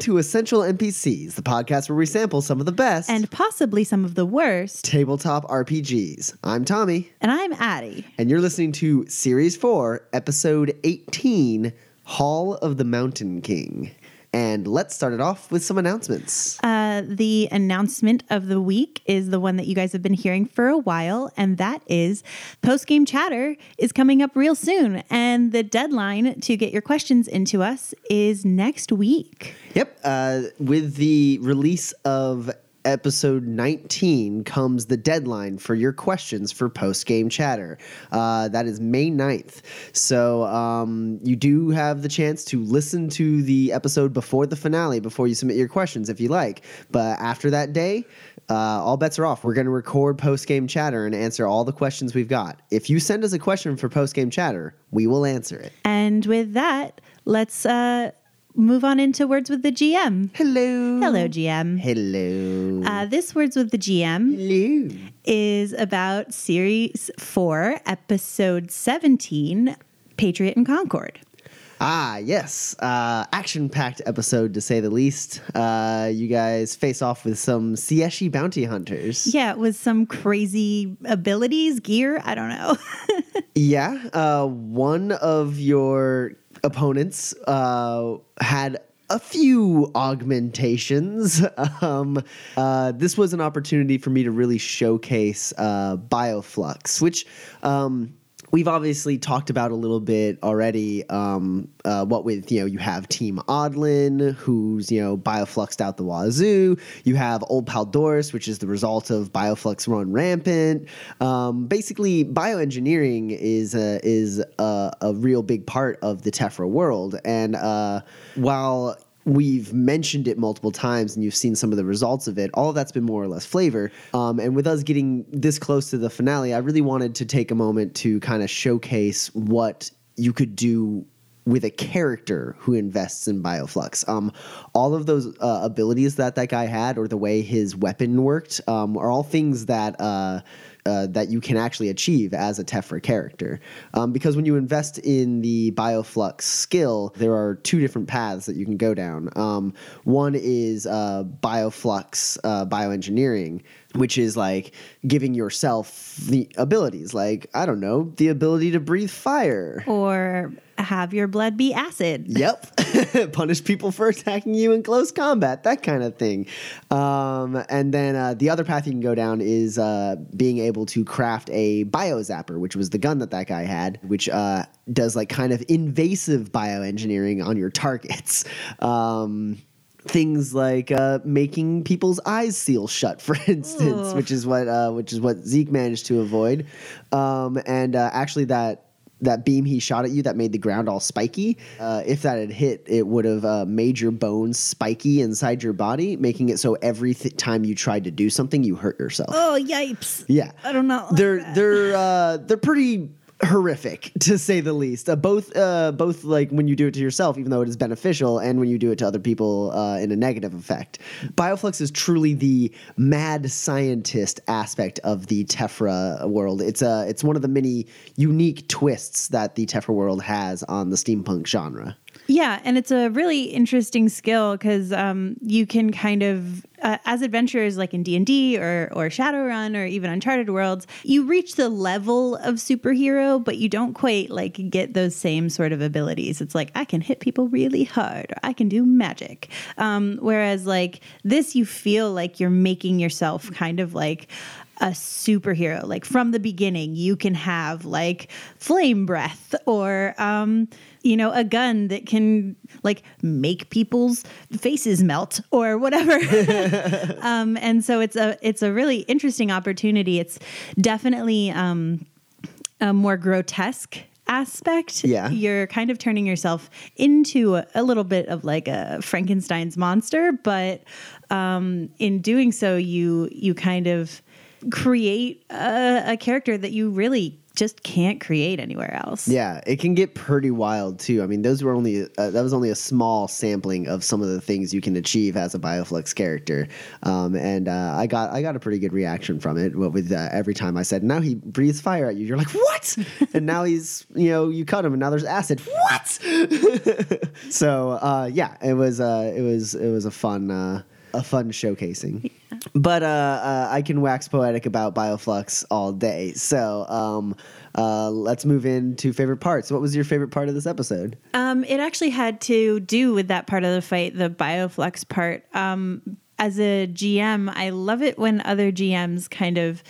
To Essential NPCs, the podcast where we sample some of the best And possibly some of the worst. tabletop RPGs. I'm Tommy, And I'm Addie. and you're listening to Series 4, Episode 18 Hall of the Mountain King. And let's start it off with some announcements. Uh, the announcement of the week is the one that you guys have been hearing for a while, and that is post game chatter is coming up real soon. And the deadline to get your questions into us is next week. Yep, uh, with the release of episode 19 comes the deadline for your questions for post game chatter. Uh, that is May 9th. So um, you do have the chance to listen to the episode before the finale before you submit your questions if you like. But after that day, uh, all bets are off. We're going to record post game chatter and answer all the questions we've got. If you send us a question for post game chatter, we will answer it. And with that, let's uh, move on into Words with the GM. Hello. Hello, GM. Hello. Uh, this Words with the GM Hello. is about Series 4, Episode 17 Patriot and Concord. Ah, yes. Uh, Action packed episode, to say the least. Uh, you guys face off with some Sieshi bounty hunters. Yeah, with some crazy abilities, gear, I don't know. Yeah. Uh, one of your opponents uh, had a few augmentations. Um, uh, this was an opportunity for me to really showcase uh, Bioflux, which. Um, We've obviously talked about a little bit already. Um, uh, what with you know, you have Team Odlin, who's you know biofluxed out the wazoo. You have Old Paldoris, which is the result of bioflux run rampant. Um, basically, bioengineering is a, is a, a real big part of the Tephra world, and uh, while we've mentioned it multiple times and you've seen some of the results of it. All of that's been more or less flavor. Um, and with us getting this close to the finale, I really wanted to take a moment to kind of showcase what you could do with a character who invests in bioflux um, all of those uh, abilities that that guy had or the way his weapon worked um, are all things that uh, uh, that you can actually achieve as a Tephra character. Um, because when you invest in the bioflux skill, there are two different paths that you can go down. Um, one is uh, bioflux uh, bioengineering, which is like giving yourself the abilities, like, I don't know, the ability to breathe fire. or have your blood be acid. Yep. Punish people for attacking you in close combat, that kind of thing. Um, and then uh, the other path you can go down is uh, being able to craft a bio zapper, which was the gun that that guy had, which uh, does like kind of invasive bioengineering on your targets. Um, things like uh, making people's eyes seal shut, for instance, Ugh. which is what uh, which is what Zeke managed to avoid. Um, and uh, actually, that that beam he shot at you that made the ground all spiky. Uh, if that had hit, it would have uh, made your bones spiky inside your body, making it so every th- time you tried to do something, you hurt yourself. Oh, yipes. Yeah, I don't know. they're they're uh, they're pretty horrific to say the least. Uh, both uh, both like when you do it to yourself, even though it is beneficial, and when you do it to other people uh, in a negative effect. Bioflux is truly the mad scientist aspect of the Tephra world. It's a it's one of the many unique twists that the Tephra world has on the steampunk genre. Yeah, and it's a really interesting skill because um, you can kind of, uh, as adventurers like in D and D or or Shadowrun or even Uncharted Worlds, you reach the level of superhero, but you don't quite like get those same sort of abilities. It's like I can hit people really hard, or I can do magic. Um, whereas like this, you feel like you're making yourself kind of like a superhero. Like from the beginning, you can have like flame breath or, um, you know, a gun that can like make people's faces melt or whatever. um, and so it's a it's a really interesting opportunity. It's definitely um, a more grotesque aspect. Yeah. You're kind of turning yourself into a, a little bit of like a Frankenstein's monster, but um, in doing so, you you kind of create a, a character that you really just can't create anywhere else. Yeah, it can get pretty wild too. I mean, those were only uh, that was only a small sampling of some of the things you can achieve as a Bioflux character, um, and uh, I got I got a pretty good reaction from it. What With uh, every time I said, "Now he breathes fire at you," you're like, "What?" and now he's you know you cut him, and now there's acid. What? so uh, yeah, it was uh, it was it was a fun uh, a fun showcasing. But uh, uh, I can wax poetic about Bioflux all day. So um, uh, let's move into favorite parts. What was your favorite part of this episode? Um, it actually had to do with that part of the fight, the Bioflux part. Um, as a GM, I love it when other GMs kind of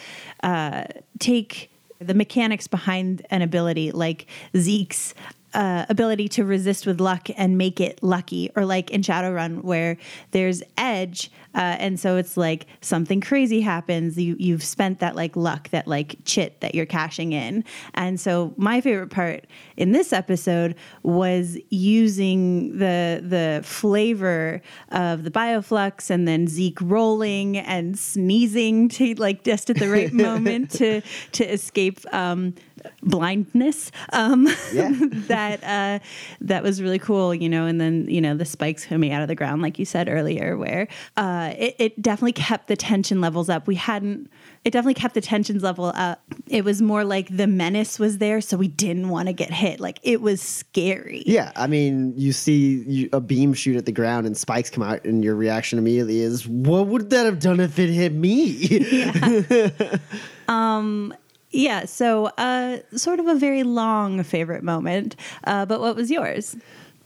uh, take the mechanics behind an ability, like Zeke's uh, ability to resist with luck and make it lucky, or like in Shadowrun where there's edge, uh, and so it's like something crazy happens. You you've spent that like luck, that like chit that you're cashing in, and so my favorite part in this episode was using the the flavor of the bioflux and then Zeke rolling and sneezing to like just at the right moment to to escape um, blindness um, Yeah. that uh, that was really cool you know and then you know the spikes coming out of the ground like you said earlier where uh, it, it definitely kept the tension levels up. We hadn't it definitely kept the tensions level up. It was more like the menace was there so we didn't want to get hit. Like it was scary. Yeah, I mean, you see you, a beam shoot at the ground and spikes come out, and your reaction immediately is, "What would that have done if it hit me?" yeah so uh, sort of a very long favorite moment uh, but what was yours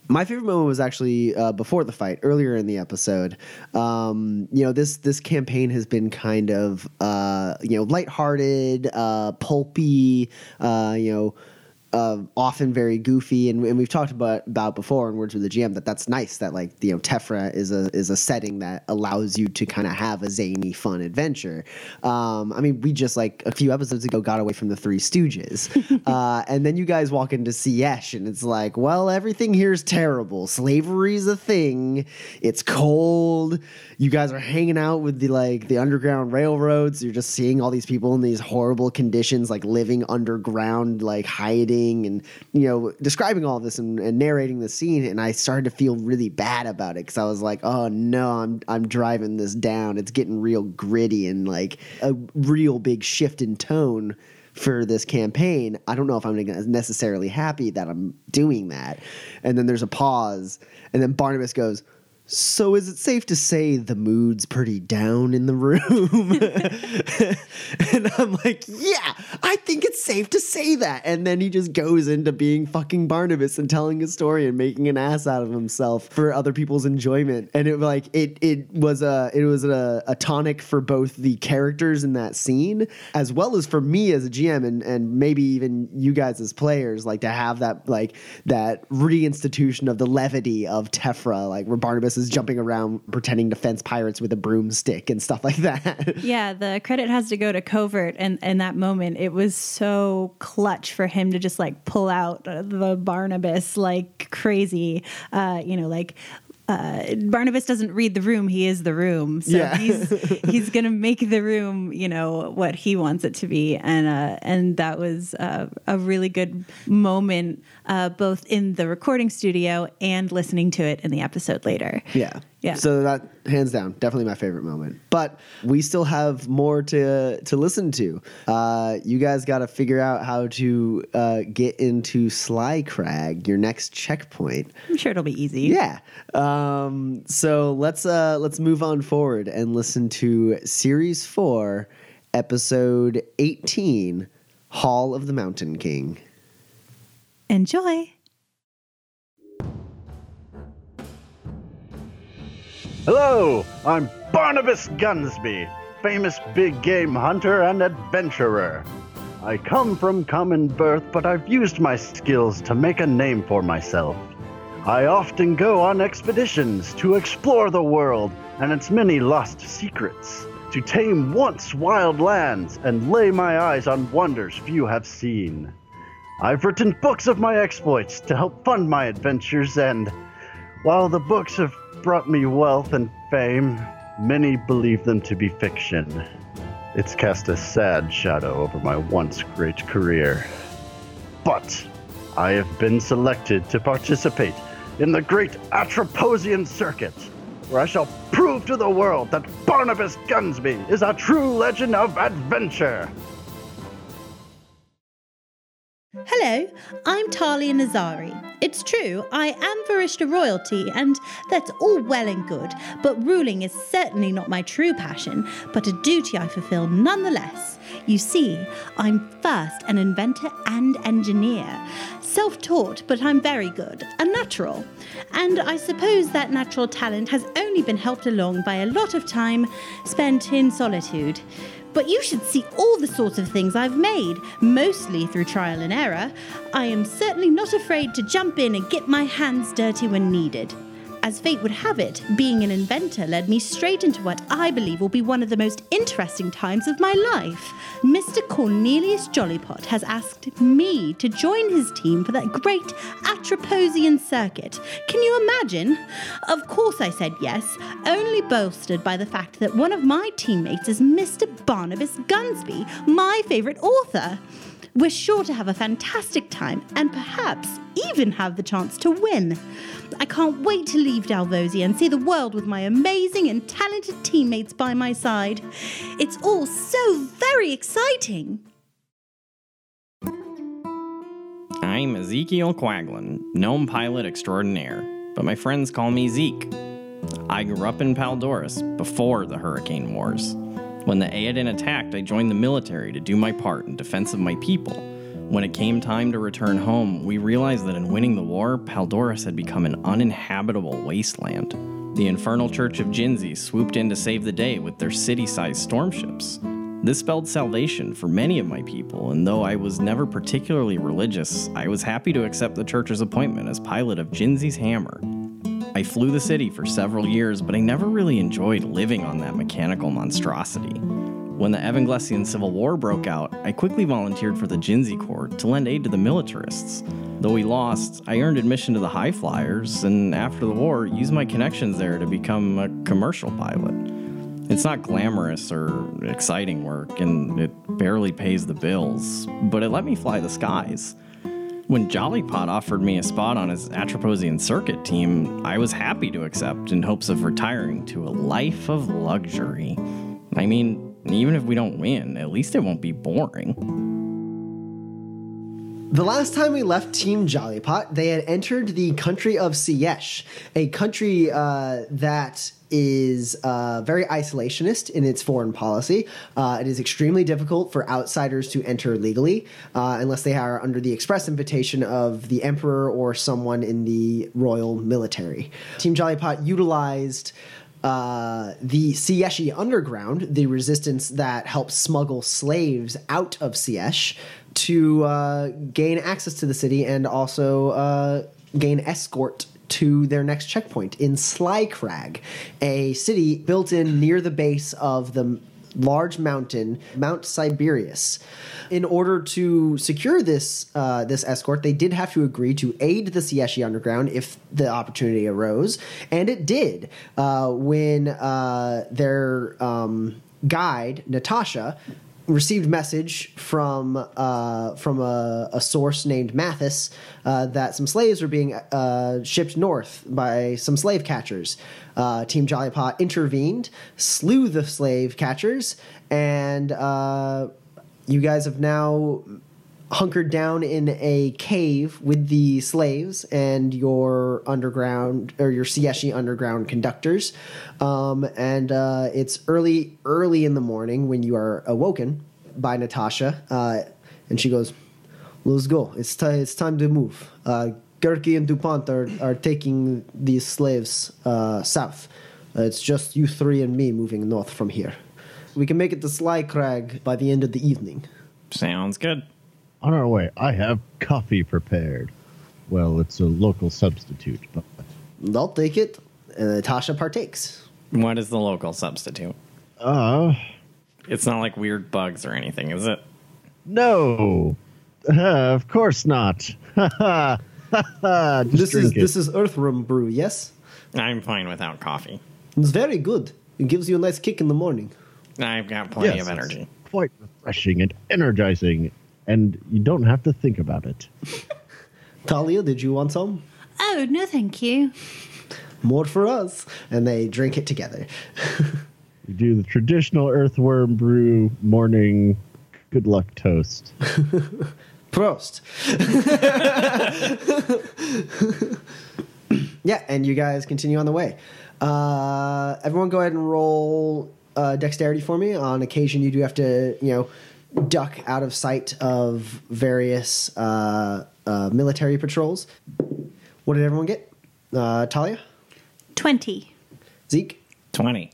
My favorite moment was actually uh, before the fight, earlier in the episode. Um, you know, this this campaign has been kind of uh, you know lighthearted, uh, pulpy. Uh, you know. Uh, often very goofy, and, and we've talked about about before in Words with the GM that that's nice. That like you know Tephra is a is a setting that allows you to kind of have a zany, fun adventure. Um, I mean, we just like a few episodes ago got away from the Three Stooges, uh, and then you guys walk into Siesh, and it's like, well, everything here is terrible. Slavery's a thing. It's cold. You guys are hanging out with the like the underground railroads. You're just seeing all these people in these horrible conditions, like living underground, like hiding, and you know, describing all this and, and narrating the scene. And I started to feel really bad about it because I was like, oh no, I'm I'm driving this down. It's getting real gritty and like a real big shift in tone for this campaign. I don't know if I'm necessarily happy that I'm doing that. And then there's a pause, and then Barnabas goes. So is it safe to say the mood's pretty down in the room? and I'm like, yeah, I think it's safe to say that. And then he just goes into being fucking Barnabas and telling a story and making an ass out of himself for other people's enjoyment. And it like it it was a it was a, a tonic for both the characters in that scene as well as for me as a GM and and maybe even you guys as players like to have that like that reinstitution of the levity of Tephra like where Barnabas is jumping around pretending to fence pirates with a broomstick and stuff like that. Yeah, the credit has to go to Covert, and in that moment, it was so clutch for him to just like pull out the Barnabas like crazy. Uh, you know, like uh, Barnabas doesn't read the room; he is the room. So Yeah. he's he's gonna make the room, you know, what he wants it to be, and uh, and that was uh, a really good moment, uh, both in the recording studio and listening to it in the episode later. Yeah. Yeah. So that hands down, definitely my favorite moment. But we still have more to to listen to. Uh, you guys got to figure out how to uh, get into Sly Crag, your next checkpoint. I'm sure it'll be easy. Yeah. Um, so let's uh, let's move on forward and listen to Series Four, Episode eighteen, Hall of the Mountain King. Enjoy. Hello, I'm Barnabas Gunsby, famous big game hunter and adventurer. I come from common birth, but I've used my skills to make a name for myself. I often go on expeditions to explore the world and its many lost secrets, to tame once wild lands and lay my eyes on wonders few have seen. I've written books of my exploits to help fund my adventures, and while the books have brought me wealth and fame, many believe them to be fiction. It's cast a sad shadow over my once great career. But I have been selected to participate in the great Atroposian Circuit, where I shall prove to the world that Barnabas Gunsby is a true legend of adventure. Hello, I'm Talia Nazari. It's true, I am Varishta royalty, and that's all well and good, but ruling is certainly not my true passion, but a duty I fulfill nonetheless. You see, I'm first an inventor and engineer. Self taught, but I'm very good, a natural. And I suppose that natural talent has only been helped along by a lot of time spent in solitude. But you should see all the sorts of things I've made, mostly through trial and error. I am certainly not afraid to jump in and get my hands dirty when needed. As fate would have it, being an inventor led me straight into what I believe will be one of the most interesting times of my life. Mr. Cornelius Jollypot has asked me to join his team for that great Atroposian circuit. Can you imagine? Of course, I said yes, only bolstered by the fact that one of my teammates is Mr. Barnabas Gunsby, my favourite author. We're sure to have a fantastic time and perhaps even have the chance to win. I can't wait to leave Dalvosia and see the world with my amazing and talented teammates by my side. It's all so very exciting. I'm Ezekiel Quaglin, gnome pilot extraordinaire, but my friends call me Zeke. I grew up in Paldoris before the Hurricane Wars. When the Aedan attacked, I joined the military to do my part in defense of my people. When it came time to return home, we realized that in winning the war, Paldoris had become an uninhabitable wasteland. The Infernal Church of Jinzi swooped in to save the day with their city sized storm ships. This spelled salvation for many of my people, and though I was never particularly religious, I was happy to accept the church's appointment as pilot of Jinzi's Hammer. I flew the city for several years, but I never really enjoyed living on that mechanical monstrosity. When the Evanglesian Civil War broke out, I quickly volunteered for the Jinzi Corps to lend aid to the militarists. Though we lost, I earned admission to the High Flyers, and after the war, used my connections there to become a commercial pilot. It's not glamorous or exciting work, and it barely pays the bills, but it let me fly the skies. When Jollypot offered me a spot on his Atroposian circuit team, I was happy to accept in hopes of retiring to a life of luxury. I mean, even if we don't win, at least it won't be boring. The last time we left Team Jollypot, they had entered the country of Siesh, a country uh, that is uh, very isolationist in its foreign policy. Uh, it is extremely difficult for outsiders to enter legally uh, unless they are under the express invitation of the emperor or someone in the royal military. Team Jollypot utilized. Uh, the Sieshi Underground, the resistance that helps smuggle slaves out of Siesh to uh, gain access to the city and also uh, gain escort to their next checkpoint in Slycrag, a city built in near the base of the large mountain, Mount Siberius. In order to secure this uh, this escort, they did have to agree to aid the Sieshi Underground if the opportunity arose, and it did uh, when uh, their um, guide Natasha received message from uh, from a, a, source named Mathis uh, that some slaves were being uh, shipped north by some slave catchers. Uh, Team Jollypot intervened, slew the slave catchers, and uh, you guys have now hunkered down in a cave with the slaves and your underground or your Sieshi underground conductors. Um, and uh, it's early, early in the morning when you are awoken by Natasha, uh, and she goes, "Let's go. It's t- it's time to move." Uh, Gerke and Dupont are, are taking these slaves uh, south. Uh, it's just you three and me moving north from here. We can make it to Sly Crag by the end of the evening. Sounds good on our way, I have coffee prepared. Well, it's a local substitute, but I'll take it. And Tasha partakes. What is the local substitute? Uh, it's not like weird bugs or anything, is it? No, uh, of course not. this is it. this is Earthworm brew. Yes, I'm fine without coffee. It's very good. It gives you a nice kick in the morning. I've got plenty Yes, of it's energy. Quite refreshing and energizing, and you don't have to think about it. Talia, did you want some? Oh, no, thank you. More for us. And they drink it together. You do the traditional earthworm brew morning good luck toast. Prost. yeah, and you guys continue on the way. Uh, everyone, go ahead and roll uh, dexterity for me. On occasion, you do have to, you know, duck out of sight of various uh, uh, military patrols. What did everyone get? Uh, Talia, 20. Zeke, 20.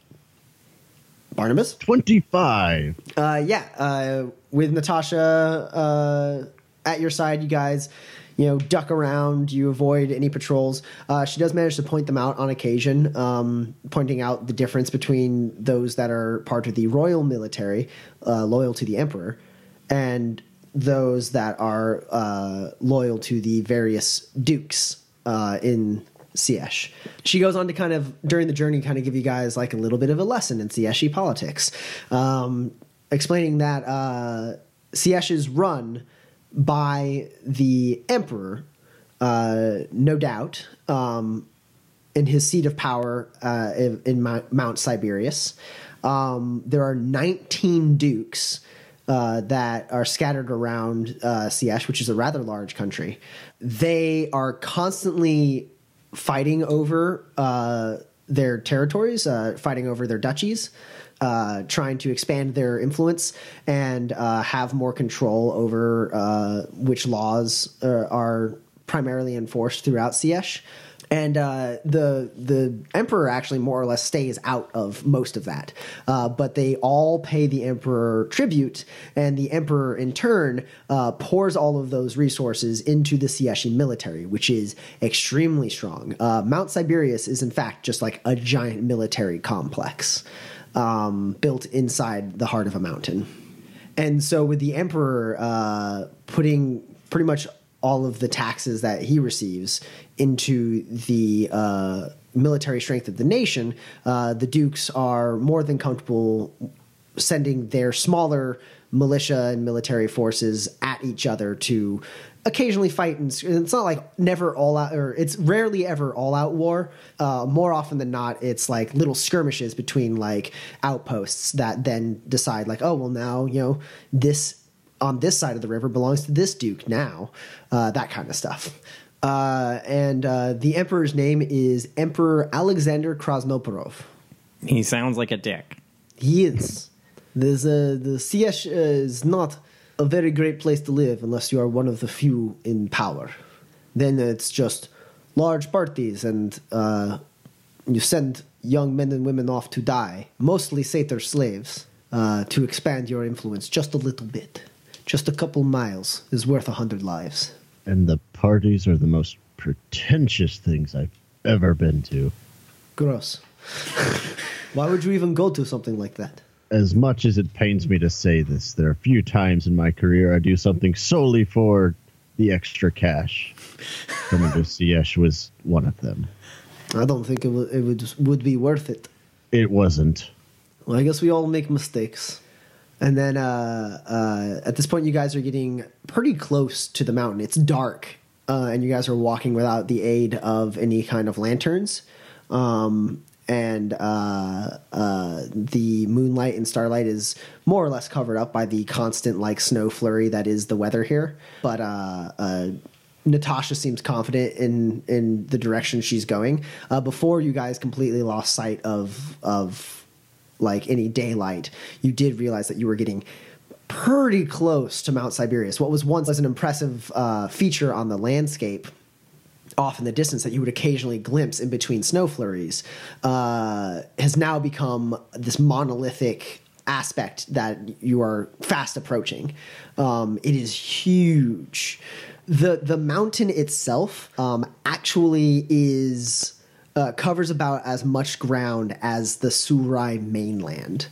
Barnabas. 25. Uh, yeah, uh, with Natasha uh, at your side, you guys, you know, duck around. You avoid any patrols. Uh, she does manage to point them out on occasion, um, pointing out the difference between those that are part of the royal military, uh, loyal to the emperor, and those that are uh, loyal to the various dukes uh, in Siesh. She goes on to kind of during the journey, kind of give you guys like a little bit of a lesson in Sieshi politics, um, explaining that uh, Siesh is run by the emperor, uh, no doubt, um, in his seat of power uh, in, in Mount, Siberius. Um, there are 19 dukes uh, that are scattered around uh, Siesh, which is a rather large country. They are constantly fighting over uh, their territories, uh, fighting over their duchies, uh, trying to expand their influence and uh, have more control over uh, which laws uh, are primarily enforced throughout Siesh. And uh, the the emperor actually more or less stays out of most of that, uh, but they all pay the emperor tribute, and the emperor in turn pours all of those resources into the Sieshi military, which is extremely strong. Mount Siberius is in fact just like a giant military complex um, built inside the heart of a mountain. And so, with the emperor uh, putting pretty much all of the taxes that he receives into the uh, military strength of the nation, uh, the dukes are more than comfortable sending their smaller militia and military forces at each other to occasionally fight and it's not like never all out or it's rarely ever all out war uh, more often than not it's like little skirmishes between like outposts that then decide like oh well now you know this on this side of the river belongs to this duke now uh, that kind of stuff uh, and uh, the emperor's name is emperor alexander krasnoporov He sounds like a dick. he is. There's a, the Siesh uh, is not a very great place to live unless you are one of the few in power. Then it's just large parties and uh, you send young men and women off to die, mostly satyr slaves, uh, to expand your influence just a little bit. Just a couple miles is worth a hundred lives. And the parties are the most pretentious things I've ever been to. Gross. Why would you even go to something like that? As much as it pains me to say this, there are a few times in my career I do something solely for the extra cash. Coming to Siesh was one of them. I don't think it would, it would, would be worth it. It wasn't. Well, I guess we all make mistakes. And then uh, uh, at this point, you guys are getting pretty close to the mountain. It's dark, uh, and you guys are walking without the aid of any kind of lanterns. Um, and uh, uh, the moonlight and starlight is more or less covered up by the constant like snow flurry that is the weather here. But uh, uh, Natasha seems confident in in the direction she's going. Uh, before you guys completely lost sight of of like any daylight, you did realize that you were getting pretty close to Mount Siberius. What was once was an impressive uh, feature on the landscape off in the distance that you would occasionally glimpse in between snow flurries uh, has now become this monolithic aspect that you are fast approaching. Um, it is huge. the The mountain itself um, actually is uh, covers about as much ground as the Surai mainland.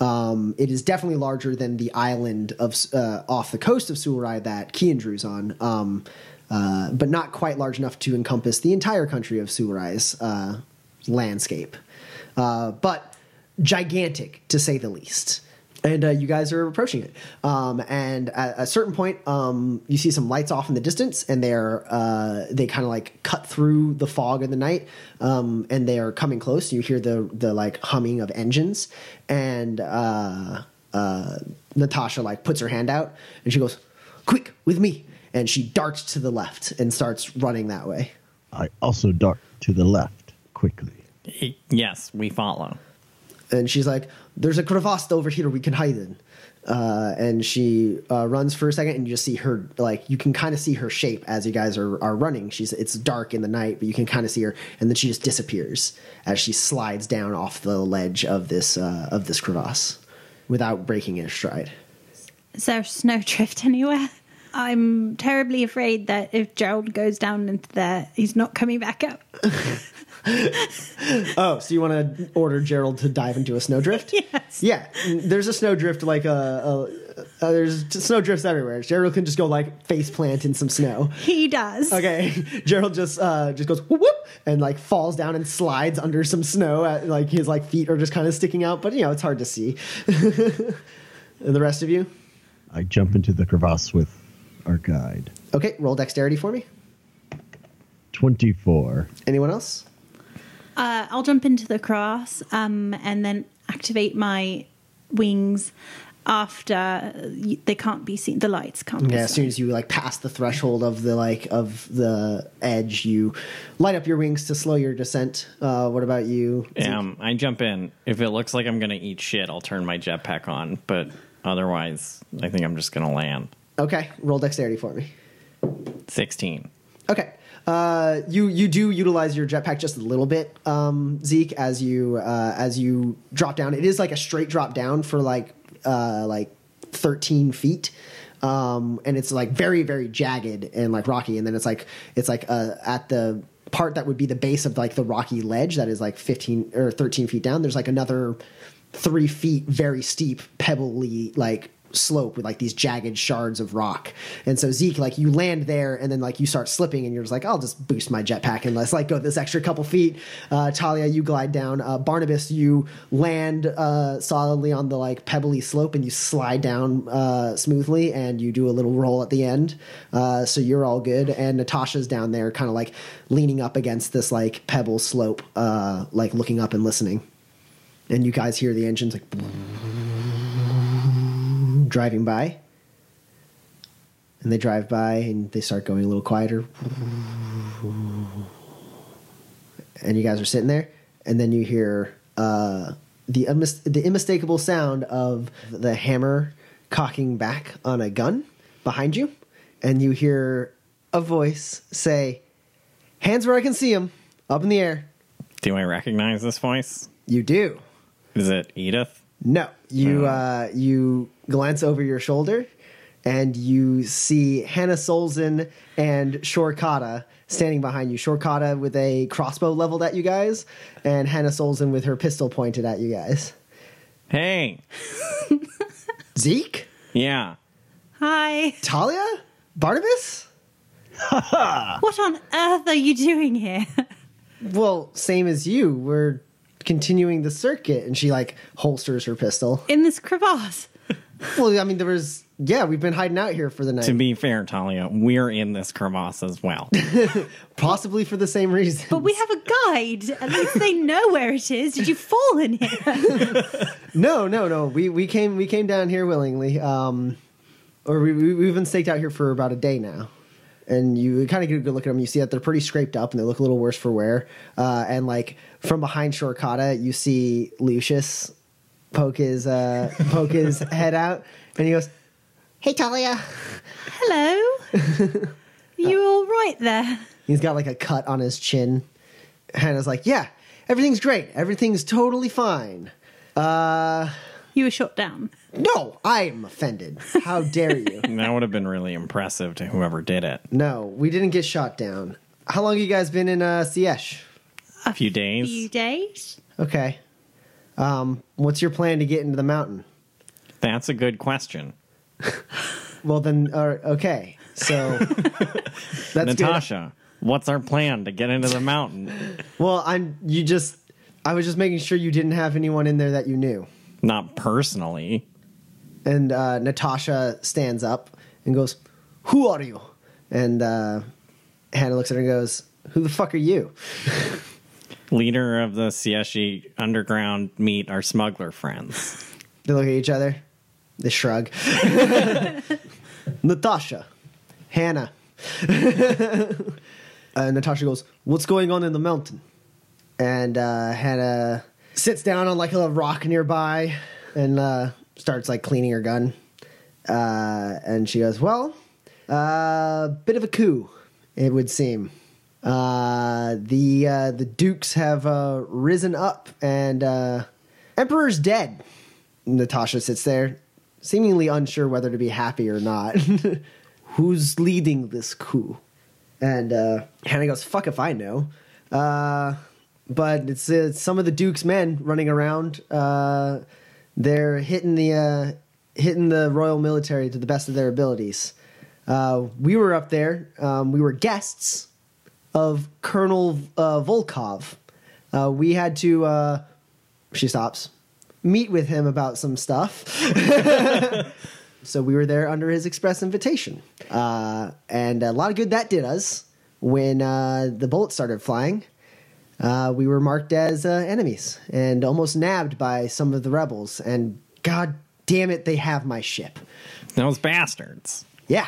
Um, it is definitely larger than the island of uh, off the coast of Surai that Kiandru's on, um, uh, but not quite large enough to encompass the entire country of Surai's uh, landscape. Uh, but gigantic to say the least. And uh, you guys are approaching it. Um, and at a certain point, um, you see some lights off in the distance, and they're they kind of like cut through the fog of the night, um, and they are coming close. You hear the the like humming of engines, and uh, Natasha like puts her hand out, and she goes, "Quick, with me!" And she darts to the left and starts running that way. I also dart to the left quickly. Yes, we follow. and she's like, "There's a crevasse over here we can hide in." Uh, and she uh, runs for a second, and you just see her like you can kind of see her shape as you guys are, are running. She's it's dark in the night, but you can kind of see her, and then she just disappears as she slides down off the ledge of this uh, of this crevasse without breaking in stride. Is there snow drift anywhere? I'm terribly afraid that if Gerald goes down into there, he's not coming back up. Oh, so you want to order Gerald to dive into a snowdrift? Yes. Yeah, there's a snowdrift like a, a, a there's snowdrifts everywhere. Gerald can just go like face plant in some snow. He does. Okay, Gerald just uh, just goes whoop, whoop and like falls down and slides under some snow. At, like his like feet are just kind of sticking out, but you know it's hard to see. and the rest of you, I jump into the crevasse with our guide. okay, roll dexterity for me. 24. Anyone else? Uh, I'll jump into the cross um, and then activate my wings after they can't be seen. The lights can't be Yeah, as soon as you like pass the threshold of the like of the edge, you light up your wings to slow your descent. Uh, what about you? Um, I jump in. If it looks like I'm gonna eat shit, I'll turn my jetpack on. But otherwise, I think I'm just gonna land. Okay, roll dexterity for me. Sixteen. Okay. Uh, you you do utilize your jetpack just a little bit, um, Zeke, as you uh, as you drop down. It is like a straight drop down for like uh, like thirteen feet, um, and it's like very very jagged and like rocky. And then it's like it's like uh, at the part that would be the base of like the rocky ledge that is like fifteen or thirteen feet down. There's like another three feet very steep pebbly like slope with like these jagged shards of rock. And so zeke like you land there and then like you start slipping and you're just like i'll just boost my jetpack and let's like go this extra couple feet. Uh talia you glide down. Uh barnabas you land uh solidly on the like pebbly slope and you slide down uh smoothly and you do a little roll at the end. Uh so you're all good. And natasha's down there kind of like leaning up against this like pebble slope uh like looking up and listening. And you guys hear the engines like driving by. And they drive by and they start going a little quieter. And you guys are sitting there. And then you hear uh, the unmis- the unmistakable sound of the hammer cocking back on a gun behind you. And you hear a voice say hands where i can see them up in the air. Do I recognize this voice? you do. Is it Edith? No, you uh, you glance over your shoulder, and you see Hannah Solzen and Shorkata standing behind you. Shorkata with a crossbow leveled at you guys, and Hannah Solzen with her pistol pointed at you guys. Hey. Zeke, Yeah. Hi. Talia, Barnabas. What on earth are you doing here? Well, same as you. We're continuing the circuit, and she like holsters her pistol. In this crevasse? Well, I mean, there was yeah, we've been hiding out here for the night, To be fair, Talia, we're in this crevasse as well. possibly for the same reason. But we have a guide. At least they know where it is. Did you fall in here? No, no, no. We we came we came down here willingly. Um, or we, we we've been staked out here for about a day now. And you kind of get a good look at them. You see that they're pretty scraped up and they look a little worse for wear. Uh, and like from behind Shorkata, you see Lucius poke his uh, poke his head out, and he goes, "Hey Talia." Hello. you all right there? He's got like a cut on his chin. Hannah's like, "Yeah, everything's great. Everything's totally fine." Uh, You were shot down. no, I'm offended. How dare you? that would have been really impressive to whoever did it. No, we didn't get shot down. How long have you guys been in uh, Siesh? A few days. A few days. Okay. Um, what's your plan to get into the mountain? That's a good question. Well, then, uh, okay. So that's good. Natasha, what's our plan to get into the mountain? Well, I'm. You just I was just making sure you didn't have anyone in there that you knew. Not personally. And uh, Natasha stands up and goes, Who are you? And uh, Hannah looks at her and goes, Who the fuck are you? Leader of the Sieshi underground meet our smuggler friends. They look at each other. They shrug. Natasha, Hannah. uh, Natasha goes, "What's going on in the mountain?" And uh, Hannah sits down on like a rock nearby and uh, starts like cleaning her gun. Uh, and she goes, "Well, uh, bit of a coup, it would seem. Uh, the uh, the dukes have uh, risen up, and uh, Emperor's dead." Natasha sits there, seemingly unsure whether to be happy or not. Who's leading this coup? And uh, Hannah goes, "Fuck if I know." Uh, but it's, it's some of the Duke's men running around. Uh, they're hitting the uh, hitting the royal military to the best of their abilities. Uh, we were up there. Um, we were guests of Colonel uh, Volkov. Uh, we had to. Uh, she stops. Meet with him about some stuff. so we were there under his express invitation, uh, and a lot of good that did us. When uh, the bullets started flying, uh, we were marked as uh, enemies and almost nabbed by some of the rebels. And god damn it, they have my ship. Those bastards. Yeah,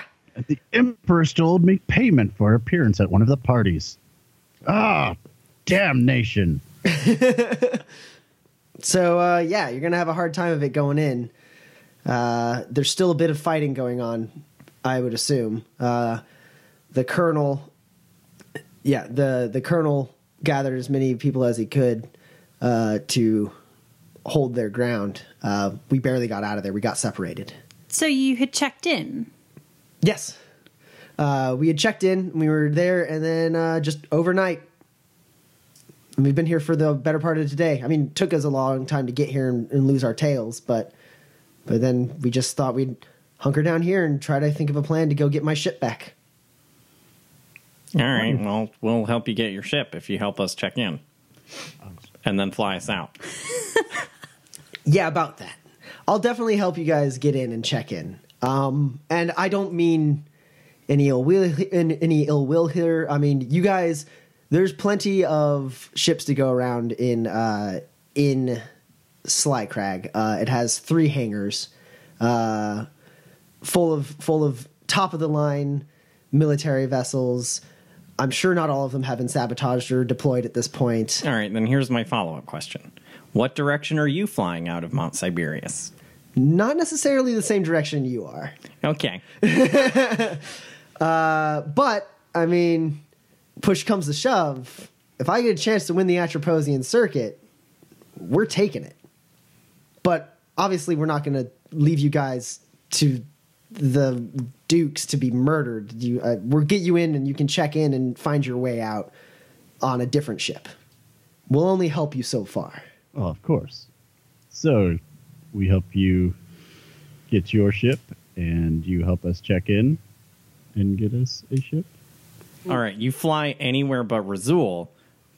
The Emperor still owed me payment for appearance at one of the parties. Ah, damnation. So uh, yeah, you're gonna have a hard time of it going in. Uh, there's still a bit of fighting going on, I would assume. Uh, the colonel, yeah, the the colonel gathered as many people as he could uh, to hold their ground. Uh, we barely got out of there. We got separated. So you had checked in. Yes, uh, we had checked in. We were there, and then uh, just overnight. And we've been here for the better part of today. I mean, it took us a long time to get here and, and lose our tails, but but then we just thought we'd hunker down here and try to think of a plan to go get my ship back. All right. Well, we'll help you get your ship if you help us check in. And then fly us out. Yeah, about that. I'll definitely help you guys get in and check in. Um, and I don't mean any ill will, any ill will here. I mean, you guys. There's plenty of ships to go around in uh, in Slycrag. Uh, it has three hangars, uh, full of full of top of the line military vessels. I'm sure not all of them have been sabotaged or deployed at this point. All right. Then here's my follow up question What direction are you flying out of Mount Siberius? Not necessarily the same direction you are. Okay. Uh, but I mean, push comes to shove. If I get a chance to win the Atroposian circuit, we're taking it. But obviously, we're not going to leave you guys to the dukes to be murdered. You, uh, we'll get you in, and you can check in and find your way out on a different ship. We'll only help you so far. Well, of course. So, we help you get your ship, and you help us check in and get us a ship. All right. You fly anywhere but Razul,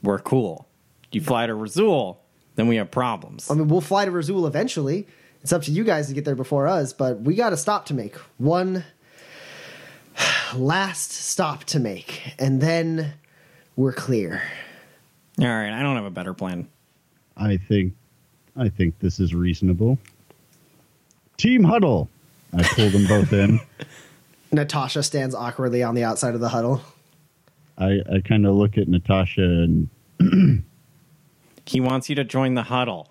we're cool. You fly to Razul, then we have problems. I mean, we'll fly to Razul eventually. It's up to you guys to get there before us, but we got a stop to make. One last stop to make, and then we're clear. All right. I don't have a better plan. I think, I think this is reasonable. Team huddle. I pull them both in. Natasha stands awkwardly on the outside of the huddle. I, I kind of look at Natasha and He wants you to join the huddle.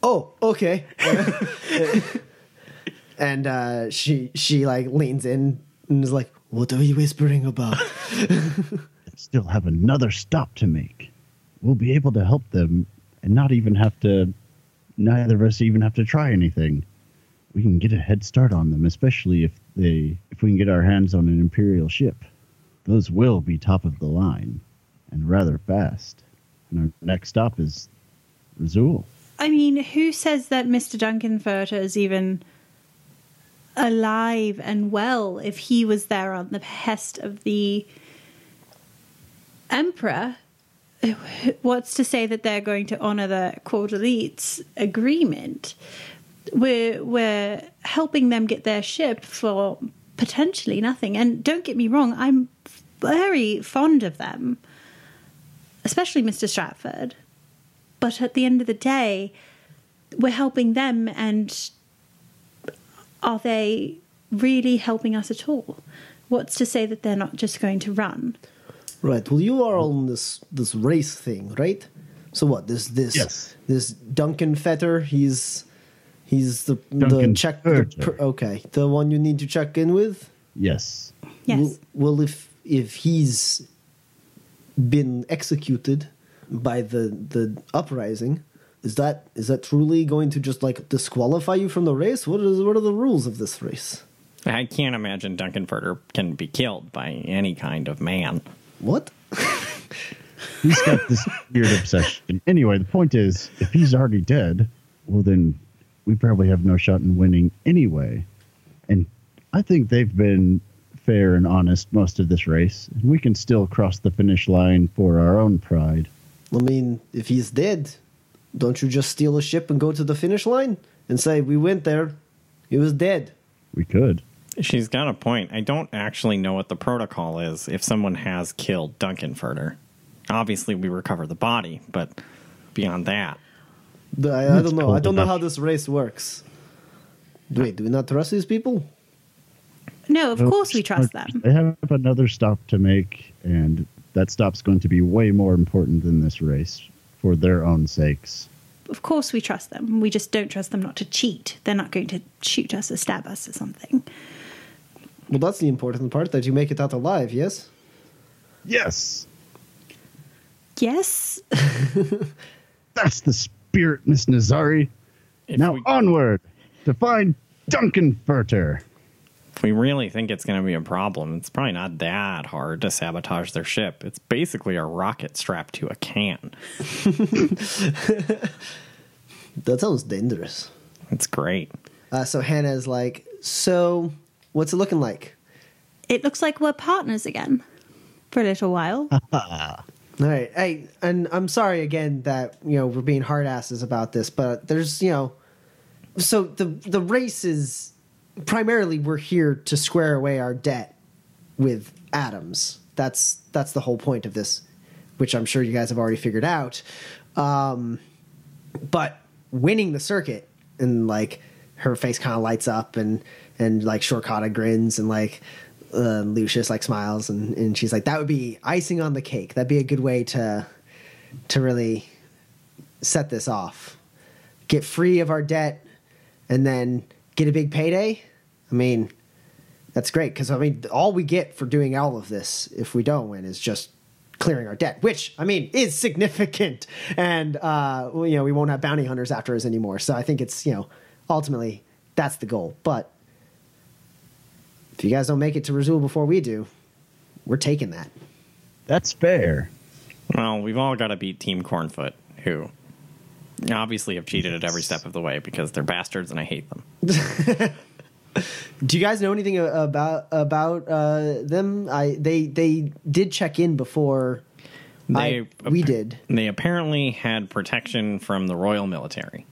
Oh, okay. and uh, she she like leans in and is like, "What are you whispering about?" still have another stop to make. We'll be able to help them and not even have to, neither of us even have to try anything. We can get a head start on them, especially if they, if we can get our hands on an Imperial ship. Those will be top of the line and rather fast. And our next stop is Razul. I mean, who says that Mr. Duncan Duncanfurter is even alive and well if he was there on the behest of the Emperor? what's to say that they're going to honor the Quad Elites agreement? We're we're helping them get their ship for potentially nothing. And don't get me wrong, I'm very fond of them, especially Mr. Stratford. But at the end of the day, we're helping them, and are they really helping us at all? What's to say that they're not just going to run? Right. Well, you are on this this race thing, right? So what? This this Yes. this Duncan Furter. He's he's the the check. The, okay, the one you need to check in with. Yes. Yes. Well, well, if if he's been executed by the the uprising, is that is that truly going to just like disqualify you from the race? What is what are the rules of this race? I can't imagine Duncan Furter can be killed by any kind of man. What? He's got this weird obsession. Anyway, the point is, if he's already dead, well, then we probably have no shot in winning anyway. And I think they've been fair and honest most of this race. And we can still cross the finish line for our own pride. I mean, if he's dead, don't you just steal a ship and go to the finish line and say we went there, he was dead? We could. She's got a point. I don't actually know what the protocol is if someone has killed Duncan Furter. Obviously, we recover the body, but beyond that, The- I, I don't know. I don't know how this race works. Wait, do we not trust these people? No, of Well, course we trust them. They have another stop to make, and that stop's going to be way more important than this race for their own sakes. Of course we trust them. We just don't trust them not to cheat. They're not going to shoot us or stab us or something. Well, that's the important part that you make it out alive. Yes. Yes, Yes. that's the spirit, Miss Nazari. if, now we, onward to find Duncan Furter. If we really think it's going to be a problem, it's probably not that hard to sabotage their ship. It's basically a rocket strapped to a can. That sounds dangerous. It's great. Uh, so Hannah's like, so what's it looking like? It looks like we're partners again for a little while. All right. Hey, and I'm sorry again that you know we're being hard asses about this, but there's you know, so the the race is primarily we're here to square away our debt with Adams. That's that's the whole point of this, which I'm sure you guys have already figured out. Um, but winning the circuit and like her face kind of lights up and and like Shorkata grins and like uh, Lucius like smiles and and she's like that would be icing on the cake. That'd be a good way to to really set this off. Get free of our debt and then get a big payday. I mean, that's great because I mean all we get for doing all of this if we don't win is just clearing our debt, which I mean is significant, and uh, you know we won't have bounty hunters after us anymore. So I think it's you know ultimately that's the goal. But if you guys don't make it to Razul before we do, we're taking that. That's fair. Well, we've all got to beat Team Cornfoot, who obviously have cheated at every step of the way because they're bastards and I hate them. Do you guys know anything about about uh, them? I they they did check in before. I, we did. They apparently had protection from the Royal Military.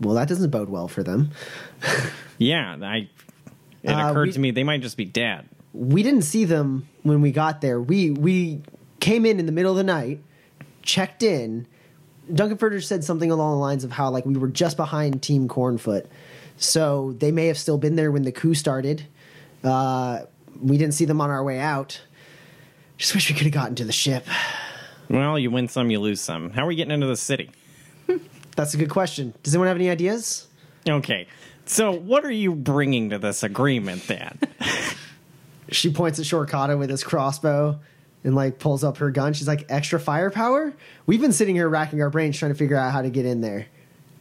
Well, that doesn't bode well for them. Yeah, I. It Uh, occurred we- to me they might just be dead. we didn't see them when we got there. We we came in in the middle of the night, checked in. Duncan Furter said something along the lines of how like we were just behind Team Cornfoot, so they may have still been there when the coup started. Uh, we didn't see them on our way out. Just wish we could have gotten to the ship. Well, you win some, you lose some. How are we getting into the city? That's a good question. Does anyone have any ideas? Okay, so what are you bringing to this agreement then? She points at Shorkata with his crossbow and like pulls up her gun. She's like, "Extra firepower." We've been sitting here racking our brains trying to figure out how to get in there.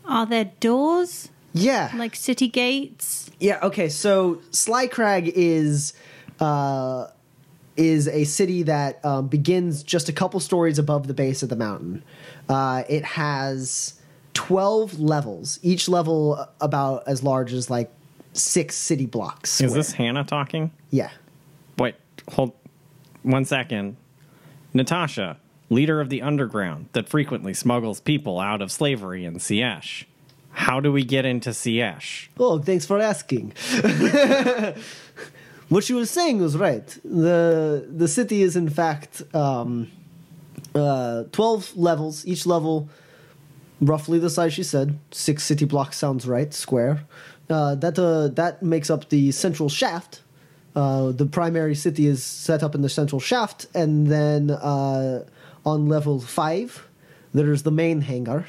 Are there doors Yeah, like city gates? Yeah. Okay. So Sly Crag is uh, is a city that um, begins just a couple stories above the base of the mountain. Uh, it has twelve levels, each level about as large as like six city blocks. Is square. this Hannah talking? Yeah. Wait, hold one second. Natasha, leader of the underground that frequently smuggles people out of slavery in Siesh. How do we get into Siesh? Oh, thanks for asking. what you were saying was right. the The city is in fact um, uh, twelve levels. Each level, roughly the size she said. Six city blocks sounds right. Square. Uh, that uh, that makes up the central shaft. Uh, the primary city is set up in the central shaft, and then uh, on level five, there's the main hangar.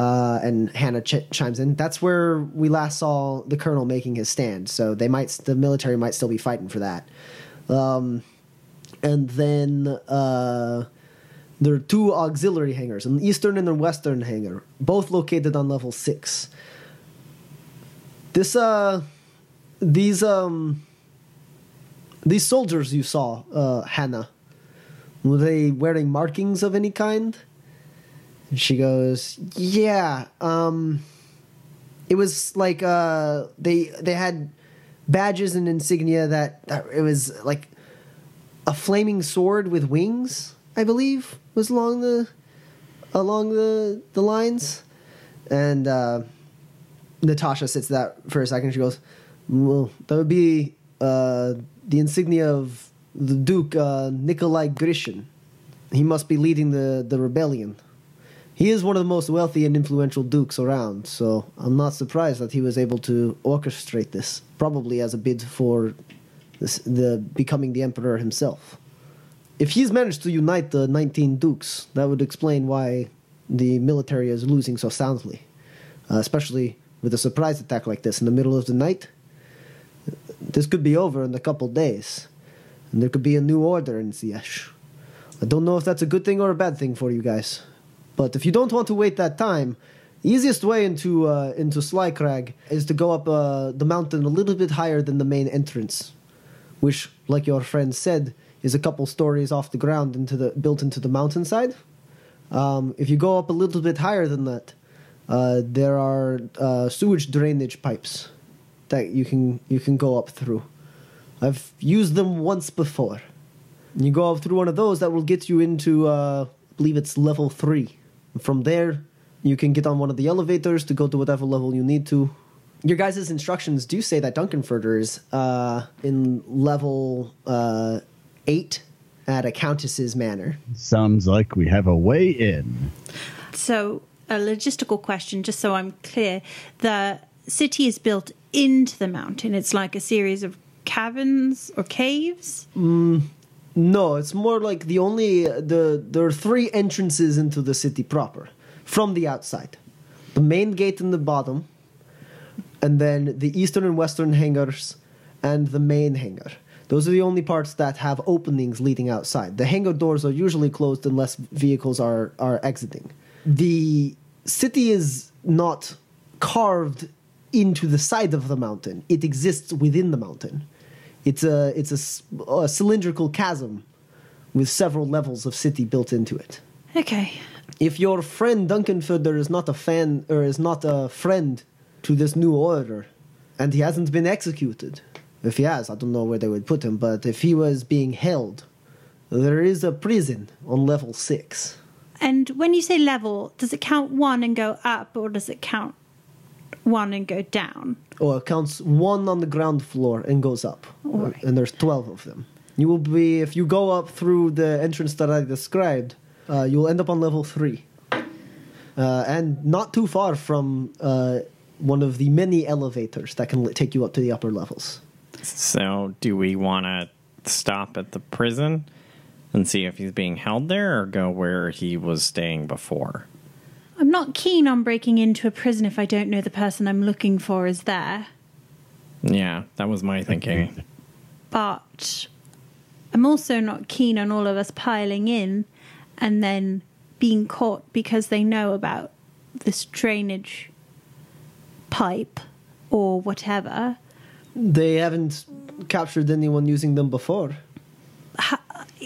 Uh, and Hannah ch- chimes in. That's where we last saw the colonel making his stand. So they might, the military might still be fighting for that. Um, and then uh, there are two auxiliary hangars, an eastern and a western hangar, both located on level six. This, uh, these, um, these soldiers you saw, uh, Hannah, were they wearing markings of any kind? And she goes, "Yeah, um it was like uh they they had badges and insignia that, that it was like a flaming sword with wings, I believe, was along the along the the lines." And uh Natasha sits that for a second. She goes, "Well, that would be uh, the insignia of the Duke uh, Nikolai Grishin. He must be leading the the rebellion. He is one of the most wealthy and influential dukes around, so I'm not surprised that he was able to orchestrate this, probably as a bid for this, the becoming the emperor himself. If he's managed to unite the 19 dukes, that would explain why the military is losing so soundly, uh, especially with a surprise attack like this in the middle of the night. This could be over in a couple days, and there could be a new order in Siesh. I don't know if that's a good thing or a bad thing for you guys. But if you don't want to wait that time, easiest way into uh, into Slycrag is to go up uh, the mountain a little bit higher than the main entrance, which, like your friend said, is a couple stories off the ground into the built into the mountainside. Um, if you go up a little bit higher than that, uh, there are uh, sewage drainage pipes that you can you can go up through. I've used them once before. You go up through one of those that will get you into, uh, I believe it's level three. From there, you can get on one of the elevators to go to whatever level you need to. Your guys' instructions do say that Duncan Furter is uh, in level uh, eight at a countess's manor. Sounds like we have a way in. So, a logistical question, just so I'm clear. The city is built into the mountain. It's like a series of caverns or caves. No, it's more like the only the there are three entrances into the city proper from the outside. The main gate in the bottom, and then the eastern and western hangars, and the main hangar. Those are the only parts that have openings leading outside. The hangar doors are usually closed unless vehicles are are exiting. The city is not carved into the side of the mountain. It exists within the mountain. It's a it's a a, cylindrical chasm with several levels of city built into it. Okay. If your friend Duncan Furter is not a fan or is not a friend to this new order, and he hasn't been executed, if he has, I don't know where they would put him. But if he was being held, there is a prison on level six. And when you say level, does it count one and go up, or does it count one and go down? Or it counts one on the ground floor and goes up. Alright. And there's 12 of them. You will be, if you go up through the entrance that I described, uh, you'll end up on level three. Uh, and not too far from uh, one of the many elevators that can li- take you up to the upper levels. So, do we want to stop at the prison and see if he's being held there or go where he was staying before? I'm not keen on breaking into a prison if I don't know the person I'm looking for is there. Yeah, that was my thinking. But I'm also not keen on all of us piling in and then being caught because they know about this drainage pipe or whatever. They haven't captured anyone using them before.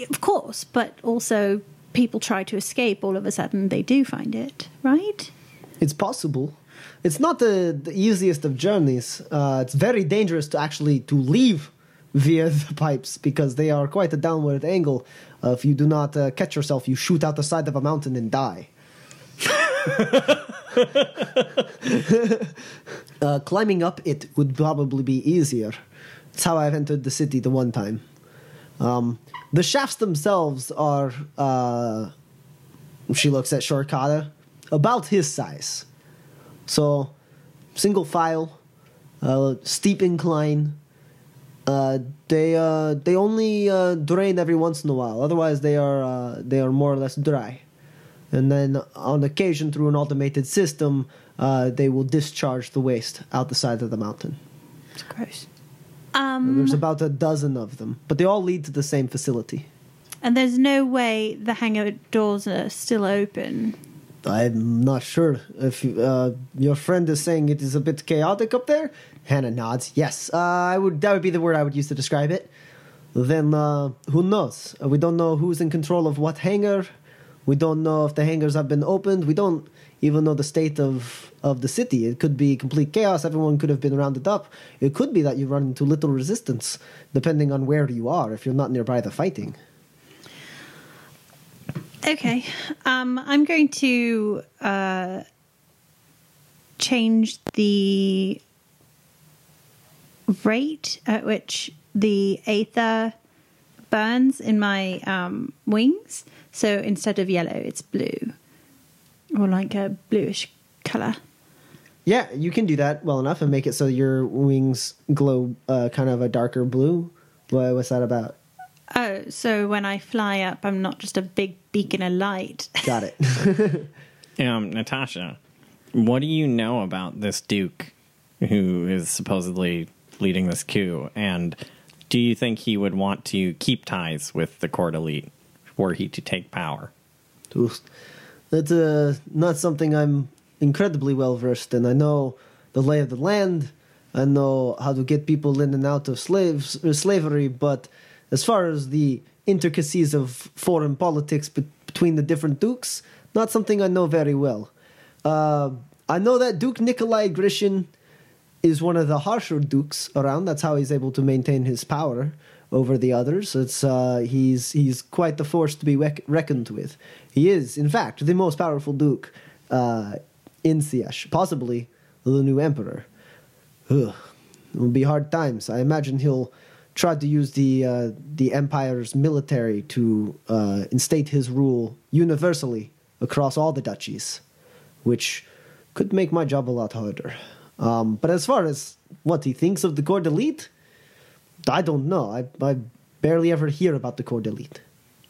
Of course, but also people try to escape, all of a sudden they do find it, right? It's possible. It's not the, the easiest of journeys. Uh, it's very dangerous to actually to leave via the pipes because they are quite a downward angle. Uh, if you do not uh, catch yourself, you shoot out the side of a mountain and die. uh, climbing up it would probably be easier. That's how I've entered the city the one time. Um, the shafts themselves are, uh, she looks at Shorkata, about his size. So, single file, uh, steep incline. Uh, they uh, they only uh, drain every once in a while. Otherwise, they are uh, they are more or less dry. And then, on occasion, through an automated system, uh, they will discharge the waste out the side of the mountain. It's gross. There's about a dozen of them, but they all lead to the same facility. And there's no way the hangar doors are still open. I'm not sure if uh, your friend is saying it is a bit chaotic up there. Hannah nods. Yes, uh, I would. That would be the word I would use to describe it. Then uh, who knows? We don't know who's in control of what hangar. We don't know if the hangars have been opened. We don't even know the state of of the city. It could be complete chaos. Everyone could have been rounded up. It could be that you run into little resistance, depending on where you are. If you're not nearby the fighting. Okay. Um, I'm going to uh, change the rate at which the aether burns in my um, wings. So instead of yellow, it's blue, or like a bluish color. Yeah, you can do that well enough and make it so your wings glow uh, kind of a darker blue. What, what's that about? Oh, so when I fly up, I'm not just a big beacon of light. Got it. Um, Natasha, what do you know about this Duke who is supposedly leading this coup? And do you think he would want to keep ties with the Corps d'Elite were he to take power? That's uh, not something I'm incredibly well versed in. I know the lay of the land. I know how to get people in and out of slaves or slavery, but as far as the intricacies of foreign politics be- between the different dukes, not something I know very well. Uh, I know that Duke Nikolai Grishin is one of the harsher dukes around. That's how he's able to maintain his power over the others. It's uh, he's he's quite the force to be rec- reckoned with. He is, in fact, the most powerful duke uh, in Siesh, possibly the new emperor. Ugh. It will be hard times. I imagine he'll try to use the uh, the empire's military to uh, instate his rule universally across all the duchies, which could make my job a lot harder. Um, but as far as what he thinks of the Corps d'Elite, I don't know. I, I barely ever hear about the Corps d'Elite.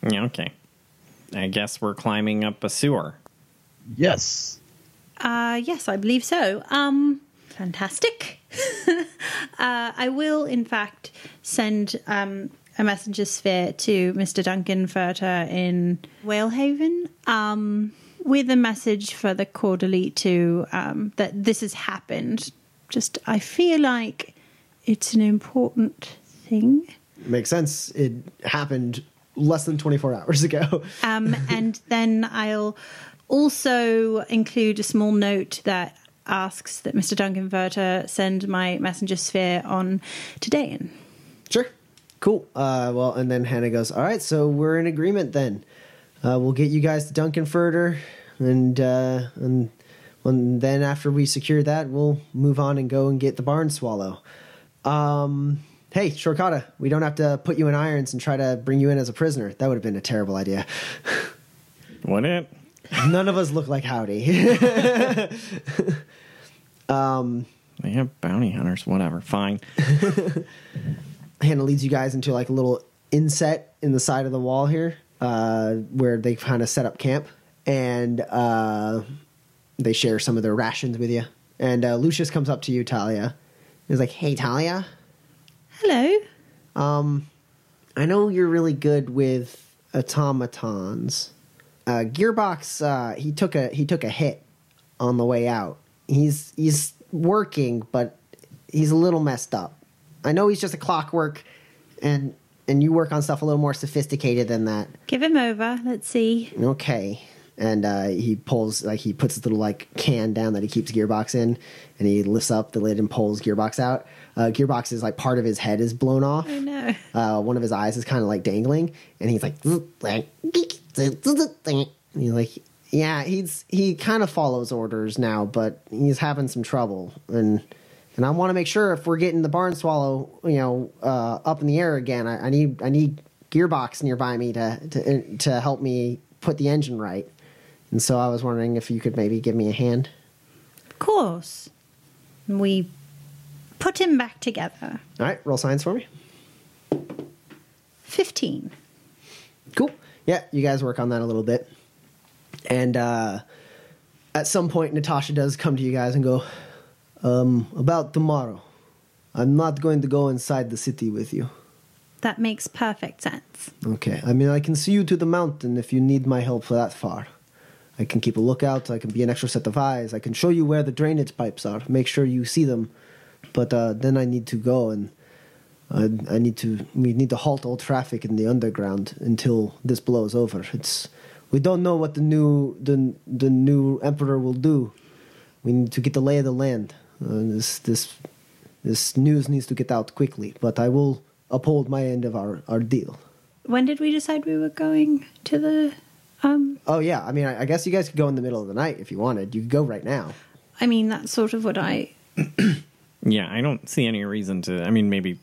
Yeah, okay. I guess we're climbing up a sewer. Yes. Uh, yes, I believe so. Um, fantastic. uh, I will, in fact, send um, a messenger sphere to Mr. Duncan Furter in Whalehaven um, with a message for the Corps d'Elite to um, that this has happened. Just, I feel like it's an important thing. Makes sense. It happened less than 24 hours ago. Um, and then I'll also include a small note that asks that Mr. Duncan Furter send my messenger sphere on to Dayan. Sure. Cool. Uh, well, and then Hannah goes, All right, so we're in agreement then. Uh, we'll get you guys to Duncan Furter, and, uh, and, and then after we secure that, we'll move on and go and get the barn swallow. Um, hey, Shorkata, we don't have to put you in irons and try to bring you in as a prisoner. That would have been a terrible idea. Would it? None of us look like Howdy. They have bounty hunters, whatever. Fine. Hannah leads you guys into like a little inset in the side of the wall here, uh, where they kind of set up camp, and uh, they share some of their rations with you. And uh, Lucius comes up to you, Talia. He's like, "Hey, Talia, Hello. Um, I know you're really good with automatons. Uh, Gearbox, uh, he took a he took a hit on the way out. He's he's working, but he's a little messed up. I know he's just a clockwork, and and you work on stuff a little more sophisticated than that. Give him over. Let's see. Okay. And uh, he pulls like he puts this little like can down that he keeps Gearbox in, and he lifts up the lid and pulls Gearbox out. Uh, Gearbox is like part of his head is blown off. Oh no. uh, one of his eyes is kind of like dangling, and he's like, and he's like, yeah, he's he kind of follows orders now, but he's having some trouble, and and I want to make sure if we're getting the barn swallow, you know, uh, up in the air again, I, I need I need gearbox nearby me to to to help me put the engine right. And so I was wondering if you could maybe give me a hand. Of course. We put him back together. All right, roll science for me. 15. Cool. Yeah, you guys work on that a little bit. And uh, at some point, Natasha does come to you guys and go, um, About tomorrow, I'm not going to go inside the city with you. That makes perfect sense. Okay. I mean, I can see you to the mountain if you need my help for that far. I can keep a lookout. I can be an extra set of eyes. I can show you where the drainage pipes are. Make sure you see them. But uh, then I need to go and I, I need to. We need to halt all traffic in the underground until this blows over. It's we don't know what the new the the new emperor will do. We need to get the lay of the land. Uh, this this this news needs to get out quickly. But I will uphold my end of our, our deal. When did we decide we were going to the um Oh yeah, I mean, I, I guess you guys could go in the middle of the night if you wanted. You could go right now. I mean that's sort of what I Yeah, I don't see any reason to. I mean, maybe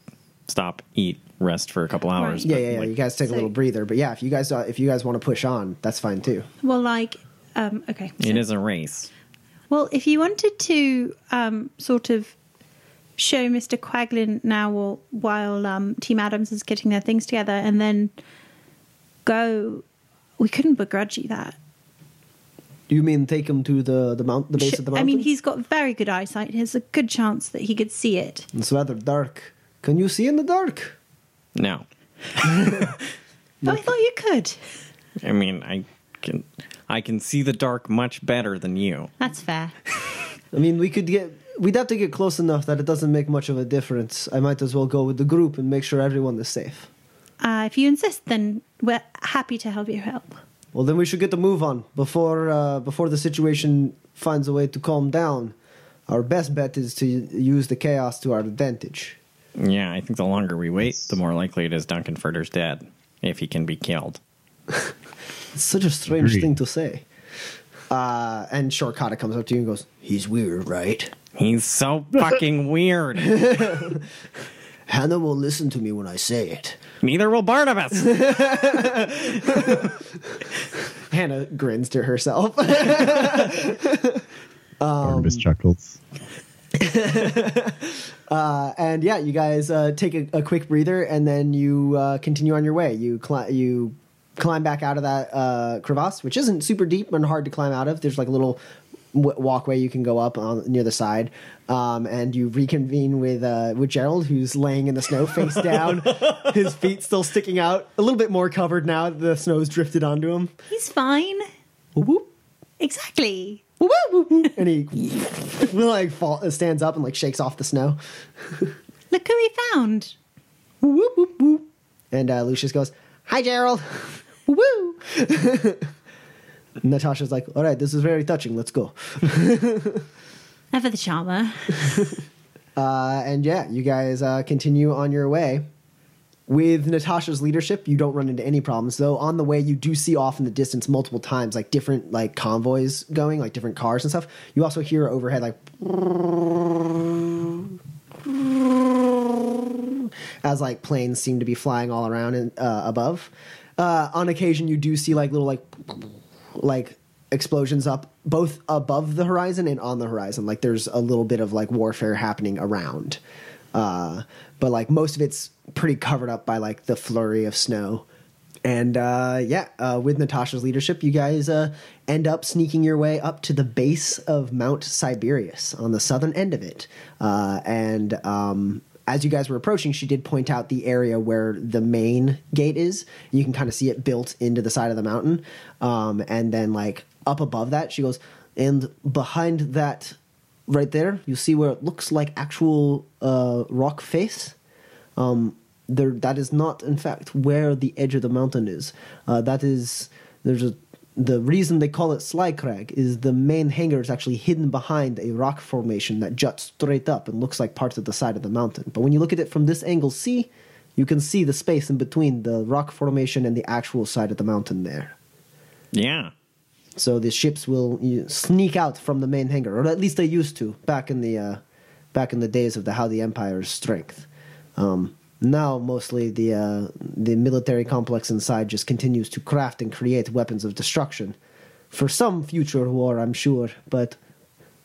stop, eat, rest for a couple hours. Yeah, but, yeah, yeah. like, you guys take a little breather, but yeah, if you guys uh, if you guys want to push on, that's fine too. well like um okay. It so- is a race. Well, if you wanted to um, sort of show Mr. Quaglin now while, while um, Team Adams is getting their things together and then go, we couldn't begrudge you that. You mean take him to the the mount the base Sh- of the mountain? I mean, he's got very good eyesight. There's a good chance that he could see it. it's rather dark. Can you see in the dark? No, Oh, I thought you could. I mean, I can. I can see the dark much better than you. That's fair. I mean, we could get we'd have to get close enough that it doesn't make much of a difference. I might as well go with the group and make sure everyone is safe. Uh, if you insist, then we're happy to help you help. Well, then we should get the move on before uh, before the situation finds a way to calm down. Our best bet is to use the chaos to our advantage. Yeah, I think the longer we wait, the more likely it is Duncan Furter's dead if he can be killed. It's such a strange Agreed. thing to say. Uh, and Shorkata comes up to you and goes, "He's weird, right?" He's so fucking weird. Hannah will listen to me when I say it. Neither will Barnabas. Hannah grins to herself. Barnabas chuckles. Uh, and yeah, you guys uh, take a, a quick breather, and then you uh, continue on your way. You cli- you climb back out of that uh, crevasse, which isn't super deep and hard to climb out of. There's like a little w- walkway you can go up on near the side, um, and you reconvene with uh, with Gerald, who's laying in the snow face down, his feet still sticking out, a little bit more covered now that the snow's drifted onto him. He's fine. Whoop, whoop. Exactly. Whoop, and he like fall, stands up and like shakes off the snow. Look who we found. And uh, Lucius goes, Hi, Gerald. Woo. Natasha's like, All right, this is very touching. Let's go. Never the charmer. Uh, and yeah, you guys uh, continue on your way. With Natasha's leadership, you don't run into any problems. Though on the way, you do see off in the distance multiple times, like different like convoys going, like different cars and stuff. You also hear overhead like as like planes seem to be flying all around and uh, above. Uh, on occasion, you do see like little like like explosions up both above the horizon and on the horizon. Like there's a little bit of like warfare happening around, uh, but like most of it's pretty covered up by like the flurry of snow. And uh, yeah, uh, with Natasha's leadership, you guys uh, end up sneaking your way up to the base of Mount Siberius on the southern end of it. Uh, and um, as you guys were approaching, she did point out the area where the main gate is. You can kind of see it built into the side of the mountain. Um, and then, like, up above that, she goes, and behind that, right there, you see where it looks like actual uh, rock face um, there that is not in fact where the edge of the mountain is. Uh, that is there's a the reason they call it Sly Crag is the main hangar is actually hidden behind a rock formation that juts straight up and looks like parts of the side of the mountain. But when you look at it from this angle, C, You can see the space in between the rock formation and the actual side of the mountain there. Yeah. So the ships will sneak out from the main hangar, or at least they used to back in the uh, back in the days of the how the Empire's strength. Um, now mostly the uh, the military complex inside just continues to craft and create weapons of destruction for some future war, I'm sure. But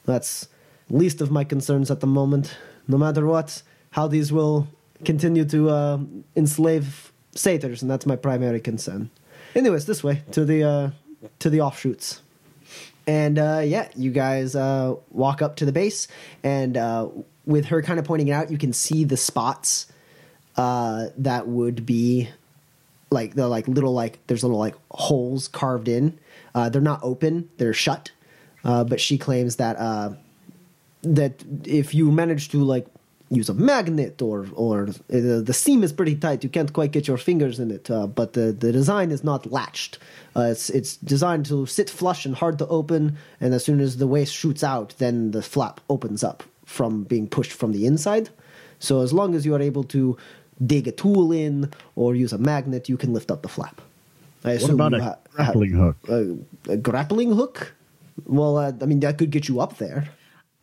that's least of my concerns at the moment. No matter what, how these will continue to uh, enslave satyrs, and that's my primary concern. Anyways, this way to the uh, to the offshoots. And uh, yeah, you guys uh, walk up to the base, and uh, with her kind of pointing it out, you can see the spots uh, that would be like the like little like there's little like holes carved in. Uh, they're not open; they're shut. Uh, but she claims that uh, that if you manage to like use a magnet or or uh, the seam is pretty tight, you can't quite get your fingers in it. Uh, but the the design is not latched. Uh, it's it's designed to sit flush and hard to open. And as soon as the waste shoots out, then the flap opens up from being pushed from the inside. So as long as you are able to dig a tool in or use a magnet, you can lift up the flap. I What about a ha- grappling hook? a, a grappling hook? Well, uh, I mean that could get you up there.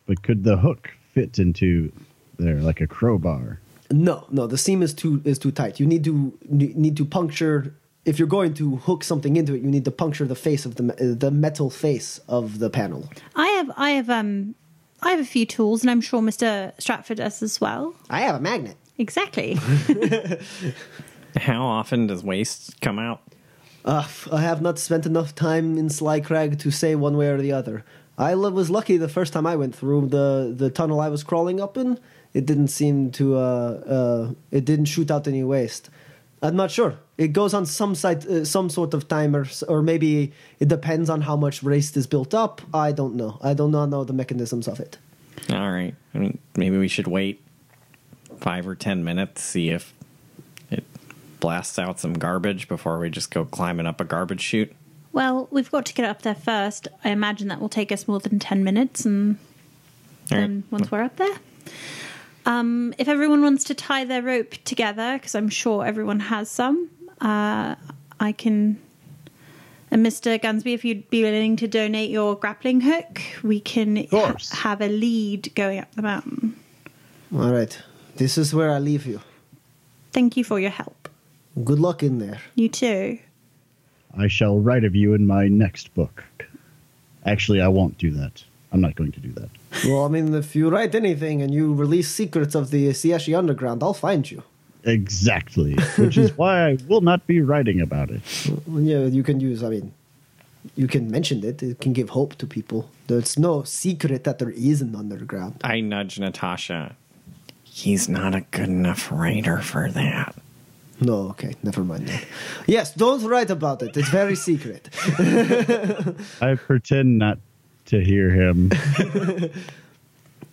But could the hook fit into there like a crowbar? No, no, the seam is too is too tight. You need to need to puncture. If you're going to hook something into it, you need to puncture the face of the uh, the metal face of the panel. I have I have um I have a few tools, and I'm sure Mr. Stratford does as well. I have a magnet. Exactly. How often does waste come out? Uh, I have not spent enough time in Sly Crag to say one way or the other. I was lucky the first time I went through the, the tunnel I was crawling up in. It didn't seem to, uh, uh, it didn't shoot out any waste. I'm not sure. It goes on some site, uh, some sort of timer, or maybe it depends on how much waste is built up. I don't know. I do not know the mechanisms of it. All right. I mean, maybe we should wait five or ten minutes, see if it blasts out some garbage before we just go climbing up a garbage chute. well, we've got to get up there first. I imagine that will take us more than ten minutes, and All right. then once we're up there. Um, if everyone wants to tie their rope together, because I'm sure everyone has some, uh, I can. And Mr. Gunsby, if you'd be willing to donate your grappling hook, we can ha- have a lead going up the mountain. All right. This is where I leave you. Thank you for your help. Good luck in there. You too. I shall write of you in my next book. Actually, I won't do that. I'm not going to do that. Well, I mean, if you write anything and you release secrets of the Sieshi Underground, I'll find you. Exactly. Which is why I will not be writing about it. Yeah, you can use. I mean, you can mention it. It can give hope to people. There's no secret that there is an underground. I nudge Natasha. He's not a good enough writer for that. No, okay, never mind. That. Yes, don't write about it. It's very secret. I pretend not to hear him.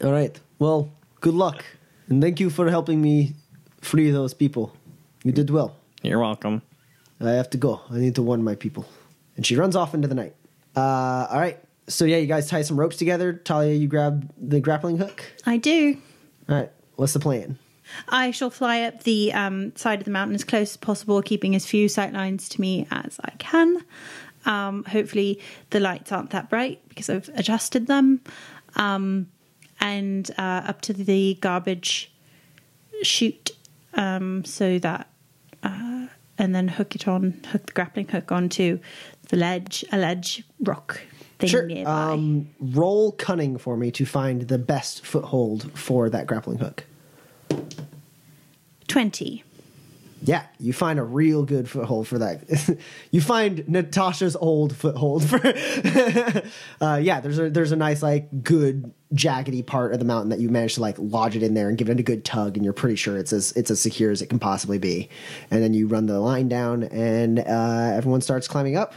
All right. Well, good luck, and thank you for helping me free those people. You did well. You're welcome. I have to go. I need to warn my people. And she runs off into the night. Uh, all right. So yeah, you guys tie some ropes together. Talia, you grab the grappling hook. I do. All right. What's the plan? I shall fly up the um, side of the mountain as close as possible, keeping as few sight lines to me as I can. Um, hopefully, the lights aren't that bright because I've adjusted them. Um, and uh, up to the garbage chute um, so that, uh, and then hook it on, hook the grappling hook onto the ledge, a ledge rock thing Sure. nearby. Um, roll cunning for me to find the best foothold for that grappling hook. 20. Yeah, you find a real good foothold for that. you find Natasha's old foothold for. uh, yeah, there's a there's a nice like good jaggedy part of the mountain that you manage to like lodge it in there and give it a good tug, and you're pretty sure it's as it's as secure as it can possibly be. And then you run the line down, and uh, everyone starts climbing up,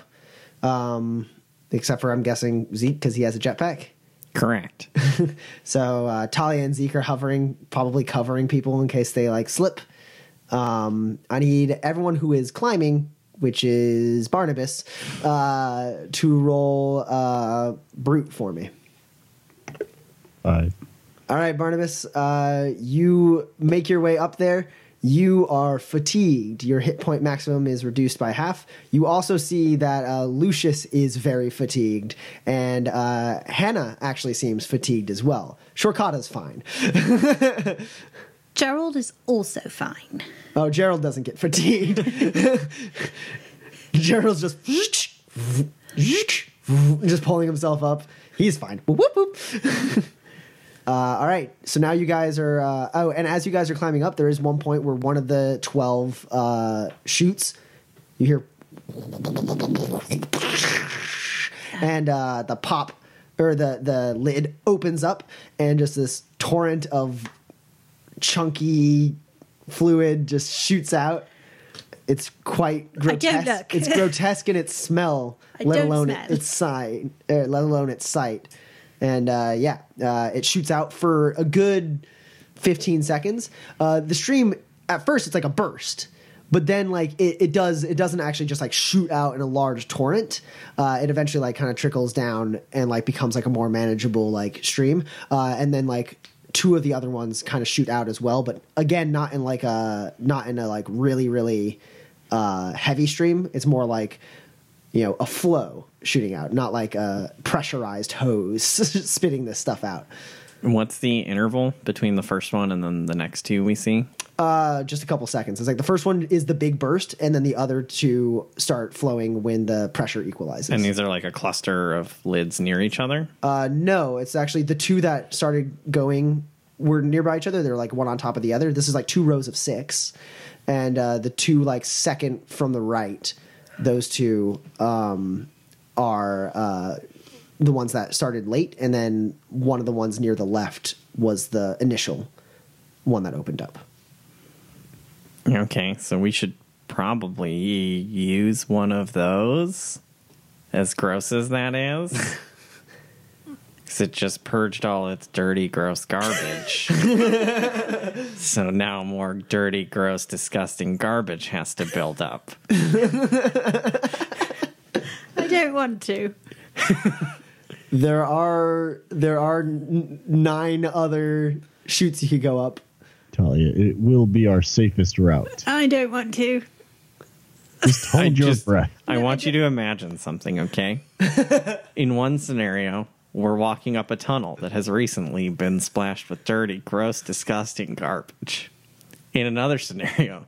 um, except for I'm guessing Zeke because he has a jetpack. Correct. So uh, Talia and Zeke are hovering, probably covering people in case they like slip. Um, I need everyone who is climbing, which is Barnabas, uh, to roll uh, brute for me. Five. All right, Barnabas, uh, you make your way up there. You are fatigued. Your hit point maximum is reduced by half. You also see that uh, Lucius is very fatigued, and uh, Hannah actually seems fatigued as well. Shorkata's fine. Gerald is also fine. Oh, Gerald doesn't get fatigued. Gerald's just just pulling himself up. He's fine. Whoop, whoop. Uh, all right, so now you guys are. Uh, oh, and as you guys are climbing up, there is one point where one of the twelve uh, chutes. You hear, and uh, the pop or the the lid opens up, and just this torrent of chunky fluid just shoots out. It's quite grotesque. It's grotesque in its smell, I let alone smell. its sight, uh, let alone its sight. And uh, yeah, uh, it shoots out for a good 15 seconds. Uh, the stream at first it's like a burst, but then like it, it does it doesn't actually just like shoot out in a large torrent. Uh, it eventually like kind of trickles down and like becomes like a more manageable like stream. Uh, and then like two of the other ones kind of shoot out as well, but again not in like a not in a like really really uh, heavy stream. It's more like you know a flow shooting out, not like a pressurized hose spitting this stuff out. What's the interval between the first one and then the next two we see? Uh, just a couple seconds. It's like the first one is the big burst, and then the other two start flowing when the pressure equalizes. And these are like a cluster of lids near each other. uh, no, it's actually the two that started going were nearby each other. They're like one on top of the other. This is like two rows of six, and uh, the two like second from the right, those two um, are uh, the ones that started late, and then one of the ones near the left was the initial one that opened up. Okay, so we should probably use one of those. As gross as that is. Because it just purged all its dirty, gross garbage. so now more dirty, gross, disgusting garbage has to build up. I don't want to. There are there are n- nine other chutes you could go up. Talia, it will be our safest route. I don't want to. Just hold I your just- breath. I want you to imagine something, okay? In one scenario, we're walking up a tunnel that has recently been splashed with dirty, gross, disgusting garbage. In another scenario,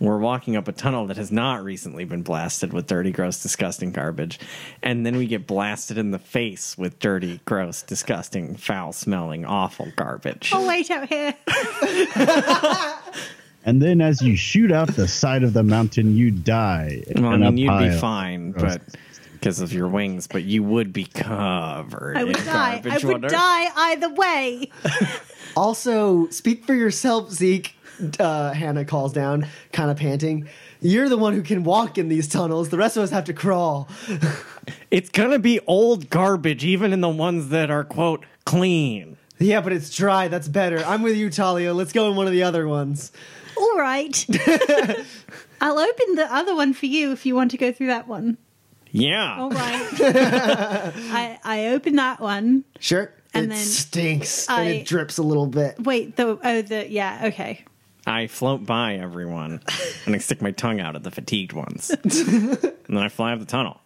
we're walking up a tunnel that has not recently been blasted with dirty, gross, disgusting garbage. And then we get blasted in the face with dirty, gross, disgusting, foul smelling, awful garbage. I'll wait out here. And then as you shoot out the side of the mountain, you die. Well, I mean, you'd be fine, Gross. but because of your wings, but you would be covered I would in die. I garbage would water. die either way. Also, speak for yourself, Zeke. Uh, Hannah calls down, kind of panting. You're the one who can walk in these tunnels. The rest of us have to crawl. It's gonna be old garbage, even in the ones that are quote clean. Yeah, but it's dry. That's better. I'm with you, Talia. Let's go in one of the other ones. All right. I'll open the other one for you if you want to go through that one. Yeah. All right. I I open that one. Sure. And it then stinks I- and it drips a little bit. Wait, the oh the yeah okay. I float by everyone and I stick my tongue out at the fatigued ones. and then I fly up the tunnel.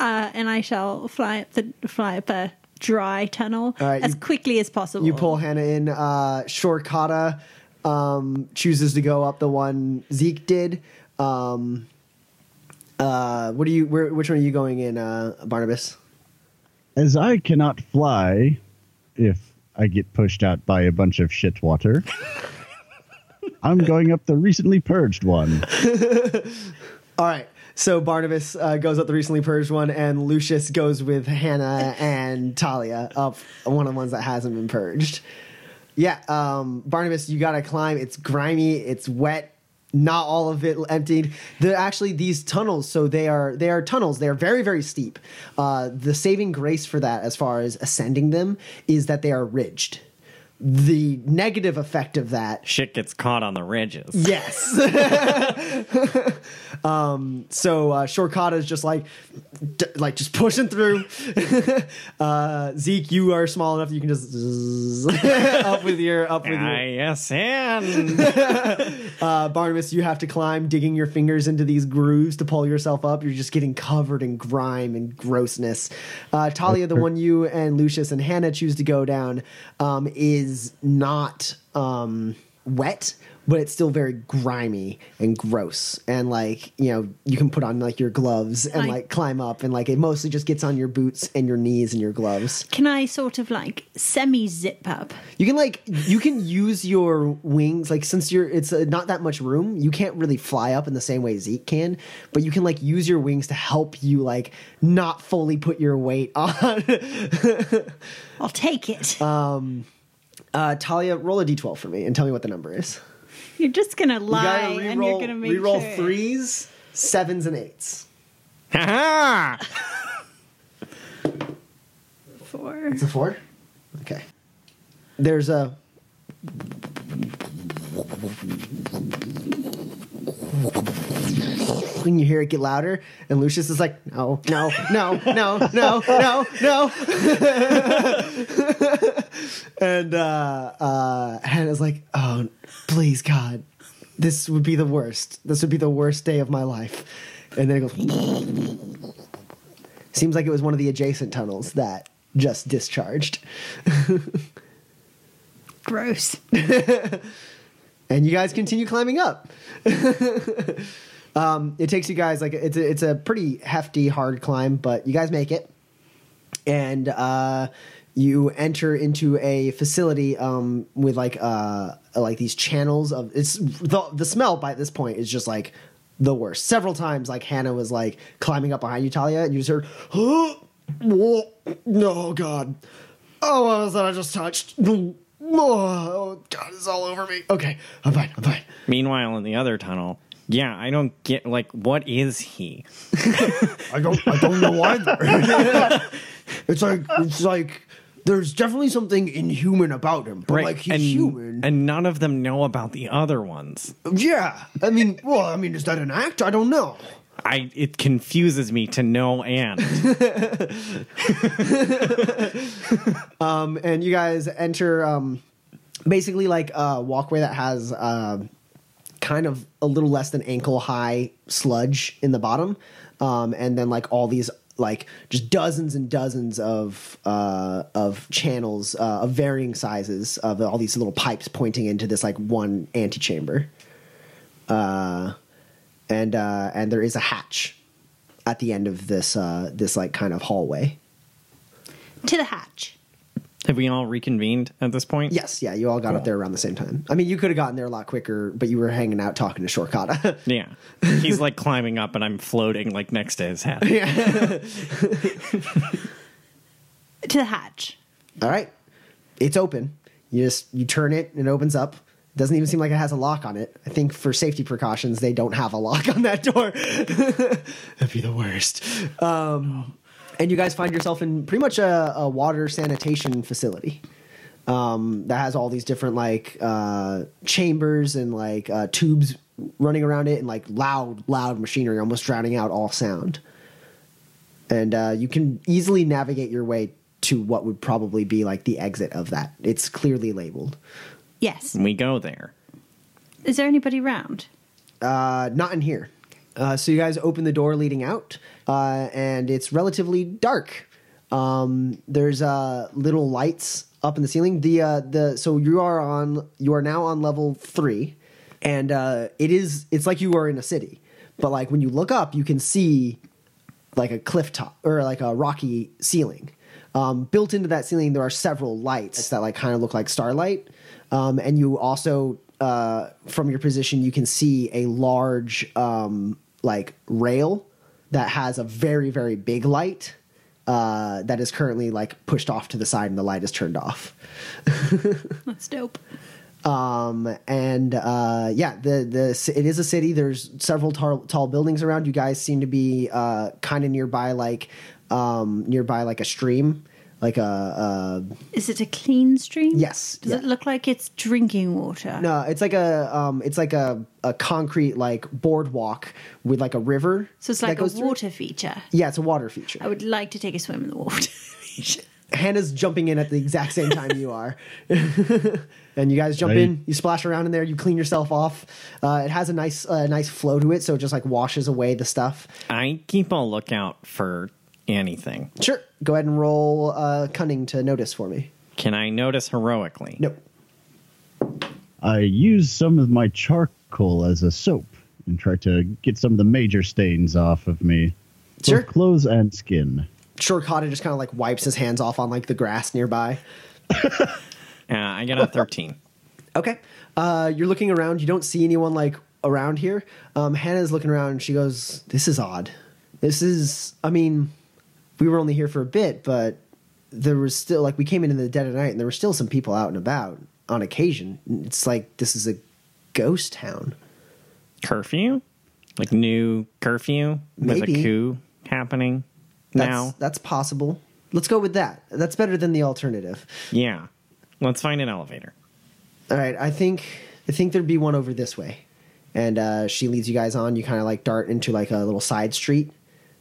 Uh, and I shall fly up the fly up a dry tunnel All right, as you- quickly as possible. You pull Hannah in. Uh, Shorkata um, chooses to go up the one Zeke did. Um, uh, what are you? Where, which one are you going in, uh, Barnabas? As I cannot fly if I get pushed out by a bunch of shit water, I'm going up the recently purged one. All right. So Barnabas uh, goes up the recently purged one, and Lucius goes with Hannah and Talia up one of the ones that hasn't been purged. Yeah, um, Barnabas, you got to climb. It's grimy. It's wet. Not all of it emptied. Actually these tunnels. So they are they are tunnels. They are very very steep. Uh, the saving grace for that, as far as ascending them, is that they are ridged. The negative effect of that Shit gets caught on the ridges. Yes. um, so uh, Shorkata is just like, d- like just pushing through. uh, Zeke, you are small enough you can just zzz up with your up with your. Yes, and Uh, Barnabas, you have to climb, digging your fingers into these grooves to pull yourself up. You're just getting covered in grime and grossness. Uh, Talia, the one you and Lucius and Hannah choose to go down, um, is not um, wet, but it's still very grimy and gross. And like you know, you can put on like your gloves and I- like climb up, and like it mostly just gets on your boots and your knees and your gloves. Can I sort of like semi zip up? You can like you can use your wings like since you're it's uh, not that much room. You can't really fly up in the same way Zeke can, but you can like use your wings to help you like not fully put your weight on. I'll take it. Uh, Talia, roll a d12 for me and tell me what the number is. you're just gonna lie gotta and you're re-roll, gonna make re-roll sure. threes, sevens, and eights. Ha Four. It's a four. Okay. There's a. When you hear it get louder, and Lucius is like, no, no, no, no, no, no, no. and uh, uh, Hannah's like, oh, please, God, this would be the worst. This would be the worst day of my life. And then it goes. Seems like it was one of the adjacent tunnels that just discharged. Gross. and you guys continue climbing up. um, it takes you guys like it's a, it's a pretty hefty, hard climb, but you guys make it, and uh, you enter into a facility um, with like uh, like these channels of it's the the smell by this point is just like the worst. Several times, like Hannah was like climbing up behind you, Talia, and you just heard, oh, no, God. Oh, what was that I just touched? Oh, God, it's all over me. Okay, I'm fine, I'm fine. Meanwhile, in the other tunnel, yeah, I don't get like what is he? I don't, I don't know either. it's like, it's like, there's definitely something inhuman about him, but like he's and, human. and none of them know about the other ones. yeah, I mean, well, I mean, is that an act? I don't know. I it confuses me to no end. Um, and you guys enter um, basically like a walkway that has uh, kind of a little less than ankle high sludge in the bottom, um, and then like all these like just dozens and dozens of uh, of channels uh, of varying sizes of all these little pipes pointing into this like one antechamber. Uh, and uh, and there is a hatch at the end of this uh, this like kind of hallway. To the hatch. Have we all reconvened at this point? Yes, yeah, you all got up there around the same time. I mean, you could have gotten there a lot quicker, but you were hanging out talking to Shorkata. Yeah. He's like climbing up and I'm floating like next to his head. To the hatch. all right, it's open. You just you turn it and it opens up. Doesn't even seem like it has a lock on it. I think for safety precautions, they don't have a lock on that door. That'd be the worst. Um, and you guys find yourself in pretty much a, a water sanitation facility. um, that has all these different like uh, chambers and like uh, tubes running around it and like loud, loud machinery, almost drowning out all sound. And uh, you can easily navigate your way to what would probably be like the exit of that. It's clearly labeled. Yes. And We go there. Is there anybody around? Uh, not in here. Uh, so you guys open the door leading out, uh, and it's relatively dark. Um, there's uh, little lights up in the ceiling. The uh, the so you are on you are now on level three, and uh, it is it's like you are in a city, but like when you look up, you can see like a cliff top or like a rocky ceiling. Um, built into that ceiling, there are several lights that like kind of look like starlight, um, and you also uh, from your position you can see a large um, like rail that has a very very big light uh, that is currently like pushed off to the side, and the light is turned off. That's dope. Um, and uh, yeah, the the it is a city. There's several tall, tall buildings around. You guys seem to be uh, kind of nearby, like um, nearby like a stream. Like a, a Is it a clean stream? yes. Does yeah. it look like it's drinking water? No, it's like a um, it's like a, a concrete like boardwalk with like a river. So it's like a goes through water feature. Yeah, it's a water feature. I would like to take a swim in the water. Hannah's jumping in at the exact same time you are. and you guys jump Right. in, you splash around in there, you clean yourself off. Uh, it has a nice uh, nice flow to it, so it just like washes away the stuff. I keep on a lookout for anything. Sure. Go ahead and roll uh, cunning to notice for me. Can I notice heroically? Nope. I use some of my charcoal as a soap and try to get some of the major stains off of me. both Sure. clothes and skin. Shorkata just kind of like wipes his hands off on like the grass nearby. Uh, I got a 13. Okay. Uh, you're looking around. You don't see anyone like around here. Um, Hannah's looking around and she goes, This is odd. This is, I mean, we were only here for a bit, but there was still, like, we came in in the dead of night and there were still some people out and about on occasion. It's like this is a ghost town. Curfew? Like new curfew with Maybe. a coup happening That's, now? That's possible. Let's go with that. That's better than the alternative. Yeah. Let's find an elevator. All right, I think I think there'd be one over this way, and uh, she leads you guys on. You kind of like dart into like a little side street.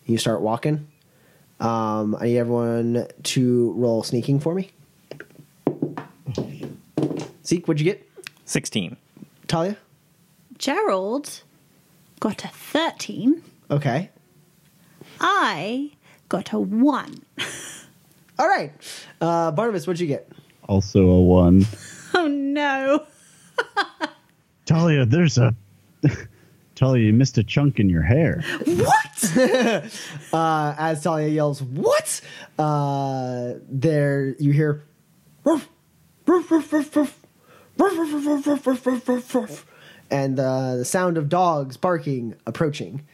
You start walking. Um, I need everyone to roll sneaking for me. Zeke, what'd you get? 16. Talia. Gerald got a 13. Okay. I got a 1. All right. Uh, Barnabas, what'd you get? Also a one. Oh no. Talia, there's a. Talia, you missed a chunk in your hair. What? uh, as Talia yells, "What?" Uh, there, you hear. And uh, the sound of dogs barking approaching.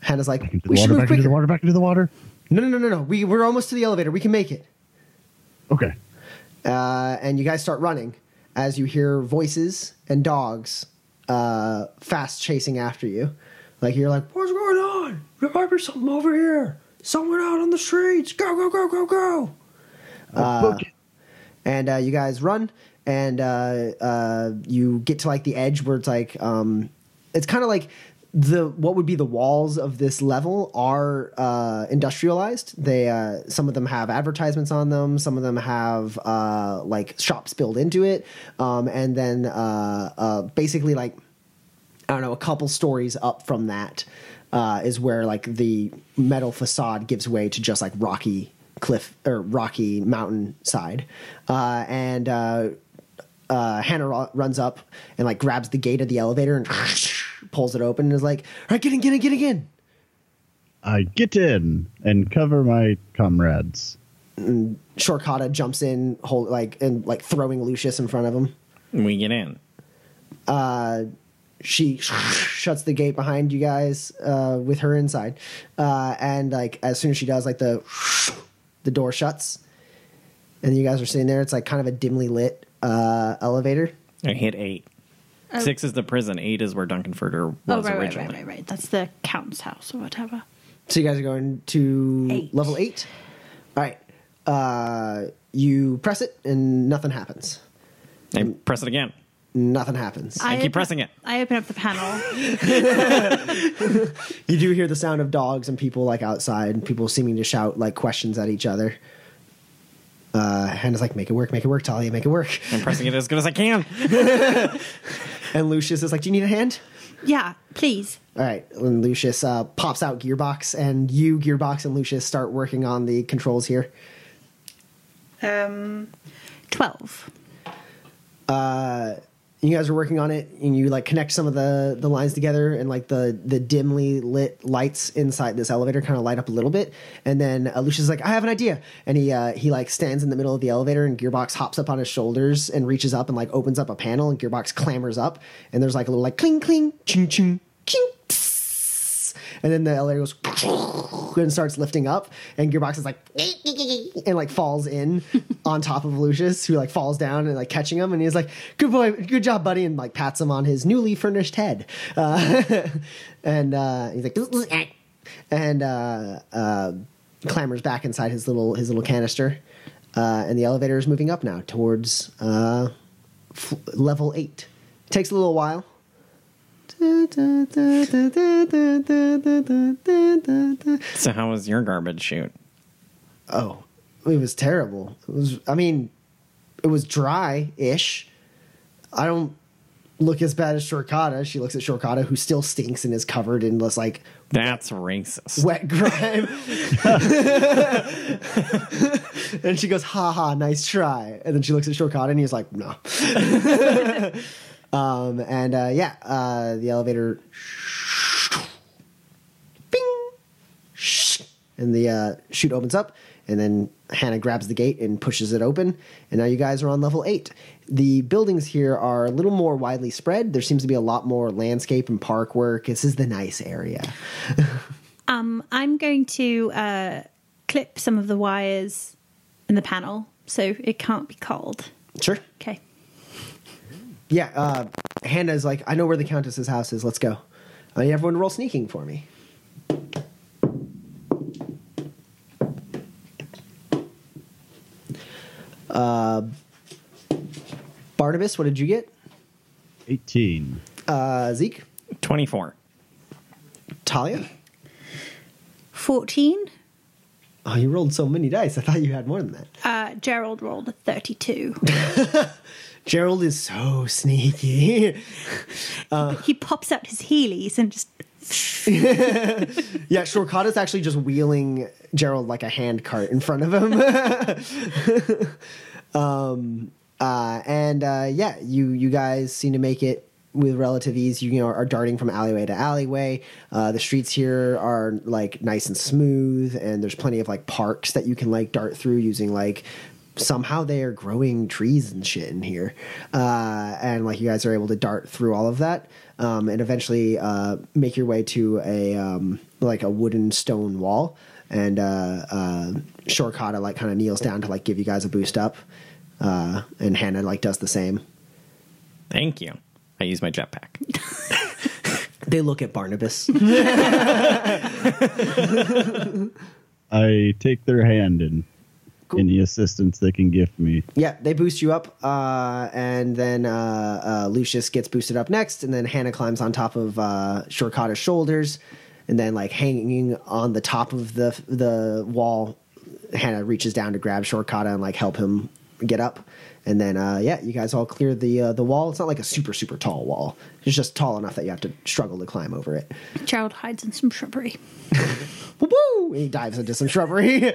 Hannah's like, "We should move back into the water. Back into the water." No, no, no, no, no. We we're almost to the elevator. We can make it. Okay. Uh, and you guys start running as you hear voices and dogs uh, fast chasing after you. Like you're like, what's going on? There might be something over here. Someone out on the streets. Go, go, go, go, go. It. And uh, you guys run, and uh, uh, you get to like the edge where it's like, um, it's kind of like the what would be the walls of this level are uh, industrialized. They uh, some of them have advertisements on them. Some of them have uh, like shops built into it, um, and then uh, uh, basically like I don't know, a couple stories up from that uh, is where like the metal facade gives way to just like rocky cliff or rocky mountain side, and Hannah ru- runs up and like grabs the gate of the elevator and pulls it open and is like, "All right, get in, get in, get in, get in." I get in and cover my comrades. Shorkata jumps in, hold like and like throwing Lucius in front of him. We get in. Uh, she shuts the gate behind you guys uh, with her inside, uh, and like as soon as she does, like the the door shuts, and you guys are sitting there. It's like kind of a dimly lit uh, elevator. I hit 8. Six is the prison. Eight is where Duncan Furter was Oh, right, right, originally. right, right, right. That's the count's house or whatever. So you guys are going to Eight. level eight. All right, uh, you press it, and nothing happens. I press it again. Nothing happens. I keep open- pressing it. I open up the panel. you do hear the sound of dogs and people like outside, and people seeming to shout like questions at each other. Uh, Hannah's like, "Make it work, make it work, Talia, make it work." I'm pressing it as good as I can. And Lucius is like, "Do you need a hand?" yeah, please. All right. And Lucius uh, pops out Gearbox, and you, Gearbox, and Lucius start working on the controls here. Um, 12. You guys are working on it, and you like connect some of the the lines together, and like the the dimly lit lights inside this elevator kind of light up a little bit. And then uh, like, "I have an idea," and he uh, he like stands in the middle of the elevator, and Gearbox hops up on his shoulders and reaches up and like opens up a panel, and Gearbox clambers up, and there's like a little like cling cling ching ching ching. And then the elevator goes and starts lifting up, and Gearbox is like and like falls in on top of Lucius, who like falls down and like catching him, and he's like, "Good boy, good job, buddy," and like pats him on his newly furnished head, uh, and uh, he's like, and uh, uh, clambers back inside his little his little canister, uh, and the elevator is moving up now towards uh, f- level eight. takes a little while. So how was your garbage chute? Oh, it was terrible. It was. I mean, it was dry-ish. I don't look as bad as Shorkata. She looks at Shorkata, who still stinks and is covered in this like That's racist. wet grime. and she goes, "Ha ha, nice try." And then she looks at Shorkata, and he's like, "No." um, and uh, yeah, uh, the elevator, bing, and the uh, chute opens up, and then Hannah grabs the gate and pushes it open, and now you guys are on level eight. The buildings here are a little more widely spread. There seems to be a lot more landscape and park work. This is the nice area. Um, I'm going to uh, clip some of the wires in the panel so it can't be cold. Sure. Okay. Yeah, uh, Hannah's like, I know where the Countess's house is. Let's go. I need everyone to roll sneaking for me. Uh, Barnabas, what did you get? 18. Uh, Zeke, 24. Talia. 14. Oh, you rolled so many dice. I thought you had more than that. Uh, Gerald rolled a 32. Gerald is so sneaky. he pops out his heelys and just. yeah, Shorkata's actually just wheeling Gerald like a hand cart in front of him. um, uh, and uh, yeah, you you guys seem to make it with relative ease. You, you know are darting from alleyway to alleyway. Uh, the streets here are like nice and smooth, and there's plenty of like parks that you can like dart through using like somehow they are growing trees and shit in here. Uh, and like you guys are able to dart through all of that um, and eventually uh, make your way to a um, like a wooden stone wall. And uh, uh, Shorkata like kind of kneels down to like give you guys a boost up. Uh, and Hannah like does the same. Thank you. I use my jetpack. they look at Barnabas. I take their hand and any assistance they can give me. Yeah, they boost you up, uh, and then uh, uh, Lucius gets boosted up next, and then Hannah climbs on top of uh, Shorkata's shoulders, and then like hanging on the top of the the wall, Hannah reaches down to grab Shorkata and like help him get up, and then uh, yeah, you guys all clear the uh, the wall. It's not like a super super tall wall; it's just tall enough that you have to struggle to climb over it. Child hides in some shrubbery. Woo! He dives into some shrubbery.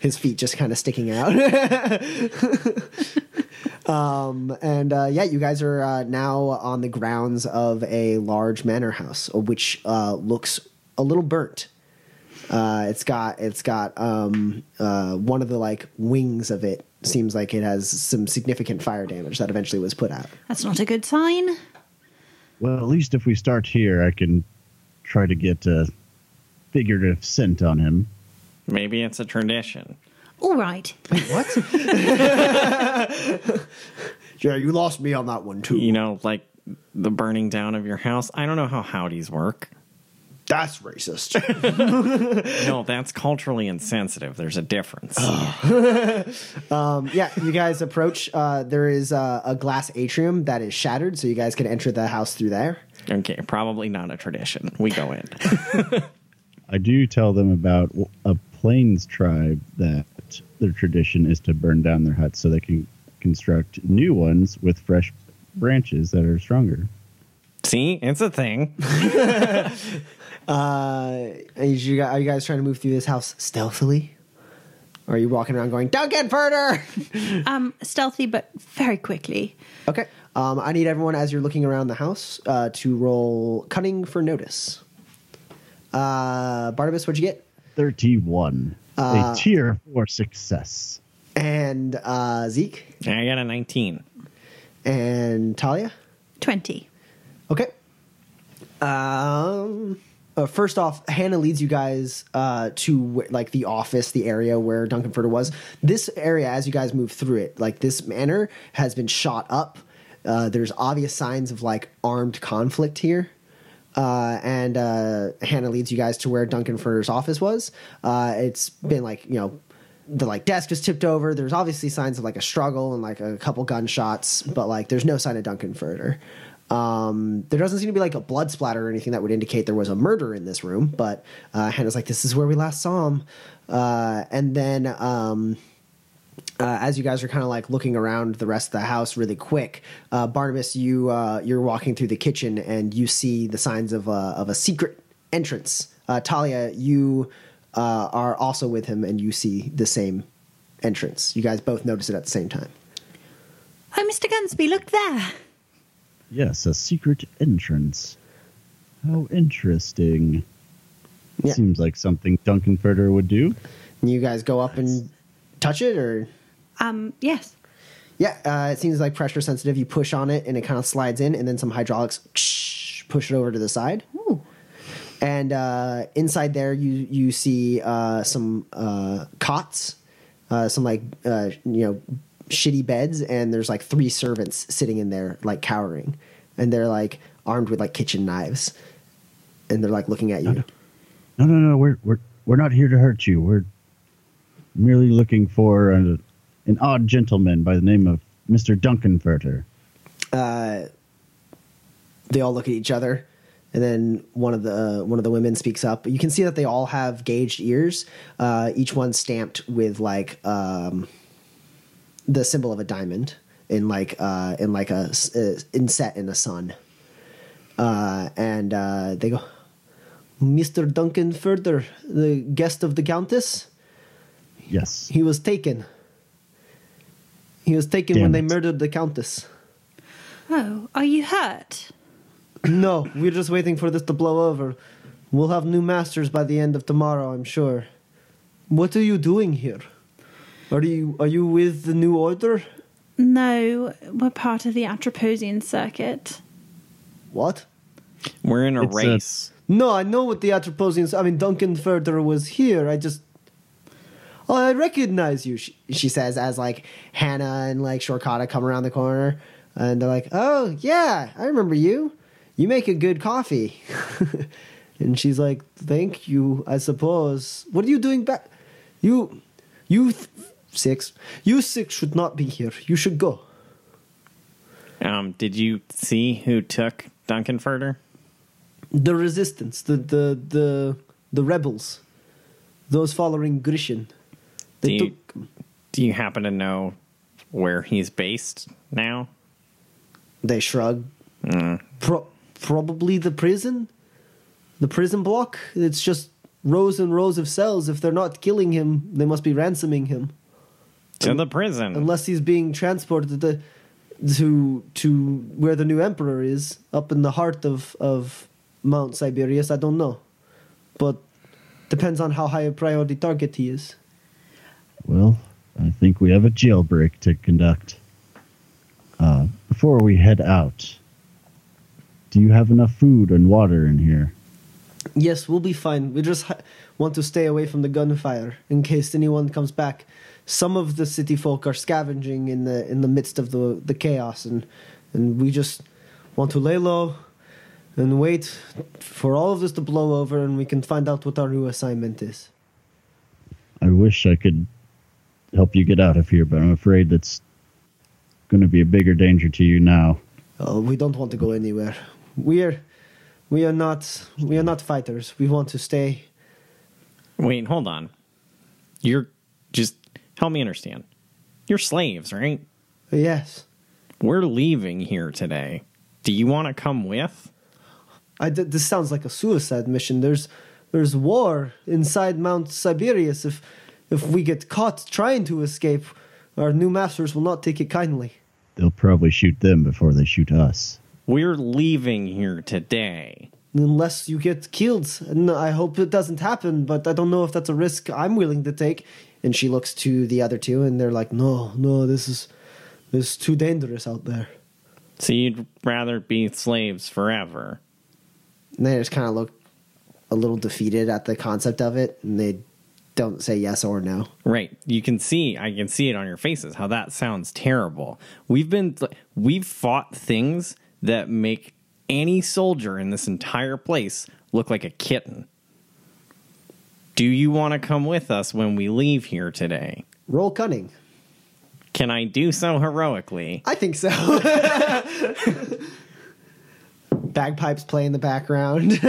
His feet just kind of sticking out. um, and uh, yeah, you guys are uh, now on the grounds of a large manor house, which uh, looks a little burnt. Uh, it's got it's got um, uh, one of the like wings of it seems like it has some significant fire damage that eventually was put out. That's not a good sign. Well, at least if we start here, I can try to get a figurative scent on him. Maybe it's a tradition. All right. What? yeah, you lost me on that one too. You know, like the burning down of your house. I don't know how howdies work. That's racist. No, that's culturally insensitive. There's a difference. Um, yeah, you guys approach. Uh, there is a, a glass atrium that is shattered, so you guys can enter the house through there. Okay, probably not a tradition. We go in. I do tell them about a plains tribe that their tradition is to burn down their huts so they can construct new ones with fresh branches that are stronger. See, it's a thing. Uh, are you, are you guys trying to move through this house stealthily? Or are you walking around going, Duncan Furter? Um, stealthy, but very quickly. okay. Um, I need everyone, as you're looking around the house, uh, to roll cunning for notice. Uh, Barnabas, what'd you get? 31. Uh, a tier for success. And uh, Zeke? I got a 19. And Talia? 20. Okay. Um. Uh, first off, Hannah leads you guys uh, to like the office, the area where Duncan Furter was. This area, as you guys move through it, like this manor has been shot up. Uh, there's obvious signs of like armed conflict here. uh, and uh, Hannah leads you guys to where Duncan Furter's office was. Uh, it's been like you know. The like desk is tipped over. There's obviously signs of like a struggle and like a couple gunshots, but like there's no sign of Duncan Furter. Um, there doesn't seem to be like a blood splatter or anything that would indicate there was a murder in this room. But uh, Hannah's like, "This is where we last saw him." Uh, and then um, uh, as you guys are kind of like looking around the rest of the house really quick, uh, Barnabas, you uh, you're walking through the kitchen and you see the signs of a, of a secret entrance. Uh, Talia, you uh, are also with him and you see the same entrance. You guys both notice it at the same time. Oh, Mr. Gunsby, look there. Yes, a secret entrance. How interesting. Yeah. Seems like something Duncan Furter would do. You guys go up and touch it, or Um, yes. yeah, uh, it seems like pressure sensitive. You push on it and it kind of slides in, and then some hydraulics push it over to the side. Ooh. and uh, inside there you you see uh, some uh, cots, uh, some like uh, you know shitty beds, and there's like three servants sitting in there like cowering, and they're like armed with like kitchen knives, and they're like looking at you. No, no, no. We're we're we're not here to hurt you. We're merely looking for an, an odd gentleman by the name of Mister Duncan Furter. Uh, they all look at each other, and then one of the one of the women speaks up. You can see that they all have gauged ears, uh, each one stamped with like um, the symbol of a diamond in like uh, in like a uh, inset in the sun. Uh, and uh, they go, Mister Duncan Furter, the guest of the Countess. Yes. He was taken. He was taken Damn when they murdered the Countess. Oh, are you hurt? No, we're just waiting for this to blow over. We'll have new masters by the end of tomorrow, I'm sure. What are you doing here? Are you are you with the new order? No, we're part of the Atroposian circuit. What? We're in a It's a- race. No, I know what the Atroposians. I mean, Duncan Furter was here. I just. Oh, I recognize you. She, she says as like Hannah and like Shorkata come around the corner, and they're like, "Oh yeah, I remember you. You make a good coffee." and she's like, "Thank you, I suppose. What are you doing back? You, you th- six. You six should not be here. You should go." Um, did you see who took Duncan Furter? The resistance, the the the the rebels, those following Grishin. Do They you, took. do you happen to know where he's based now? They shrug. Mm. Pro- probably the prison, the prison block. It's just rows and rows of cells. If they're not killing him, they must be ransoming him. To the prison. Unless he's being transported to to to where the new emperor is, up in the heart of of Mount Siberius. I don't know, but depends on how high a priority target he is. Well, I think we have a jailbreak to conduct. Uh, before we head out, do you have enough food and water in here? Yes, we'll be fine. We just ha- want to stay away from the gunfire in case anyone comes back. Some of the city folk are scavenging in the in the midst of the the chaos, and and we just want to lay low and wait for all of this to blow over, and we can find out what our new assignment is. I wish I could help you get out of here, but I'm afraid that's going to be a bigger danger to you now. Uh, we don't want to go anywhere. We are we are not we are not fighters. We want to stay. Wait, hold on. You're just help me understand. You're slaves, right? Yes, We're leaving here today. Do you want to come with? I d- this sounds like a suicide mission. There's there's war inside Mount Siberius. If if we get caught trying to escape, our new masters will not take it kindly. They'll probably shoot them before they shoot us. We're leaving here today. Unless you get killed, and I hope it doesn't happen. But I don't know if that's a risk I'm willing to take. And she looks to the other two, and they're like, "No, no, this is this is too dangerous out there." So you'd rather be slaves forever. And they just kind of look a little defeated at the concept of it, and they don't say yes or no. Right. You can see, I can see it on your faces how that sounds terrible. We've been, we've fought things that make any soldier in this entire place look like a kitten. Do you want to come with us when we leave here today? Roll cunning. Can I do so heroically? I think so. Bagpipes play in the background.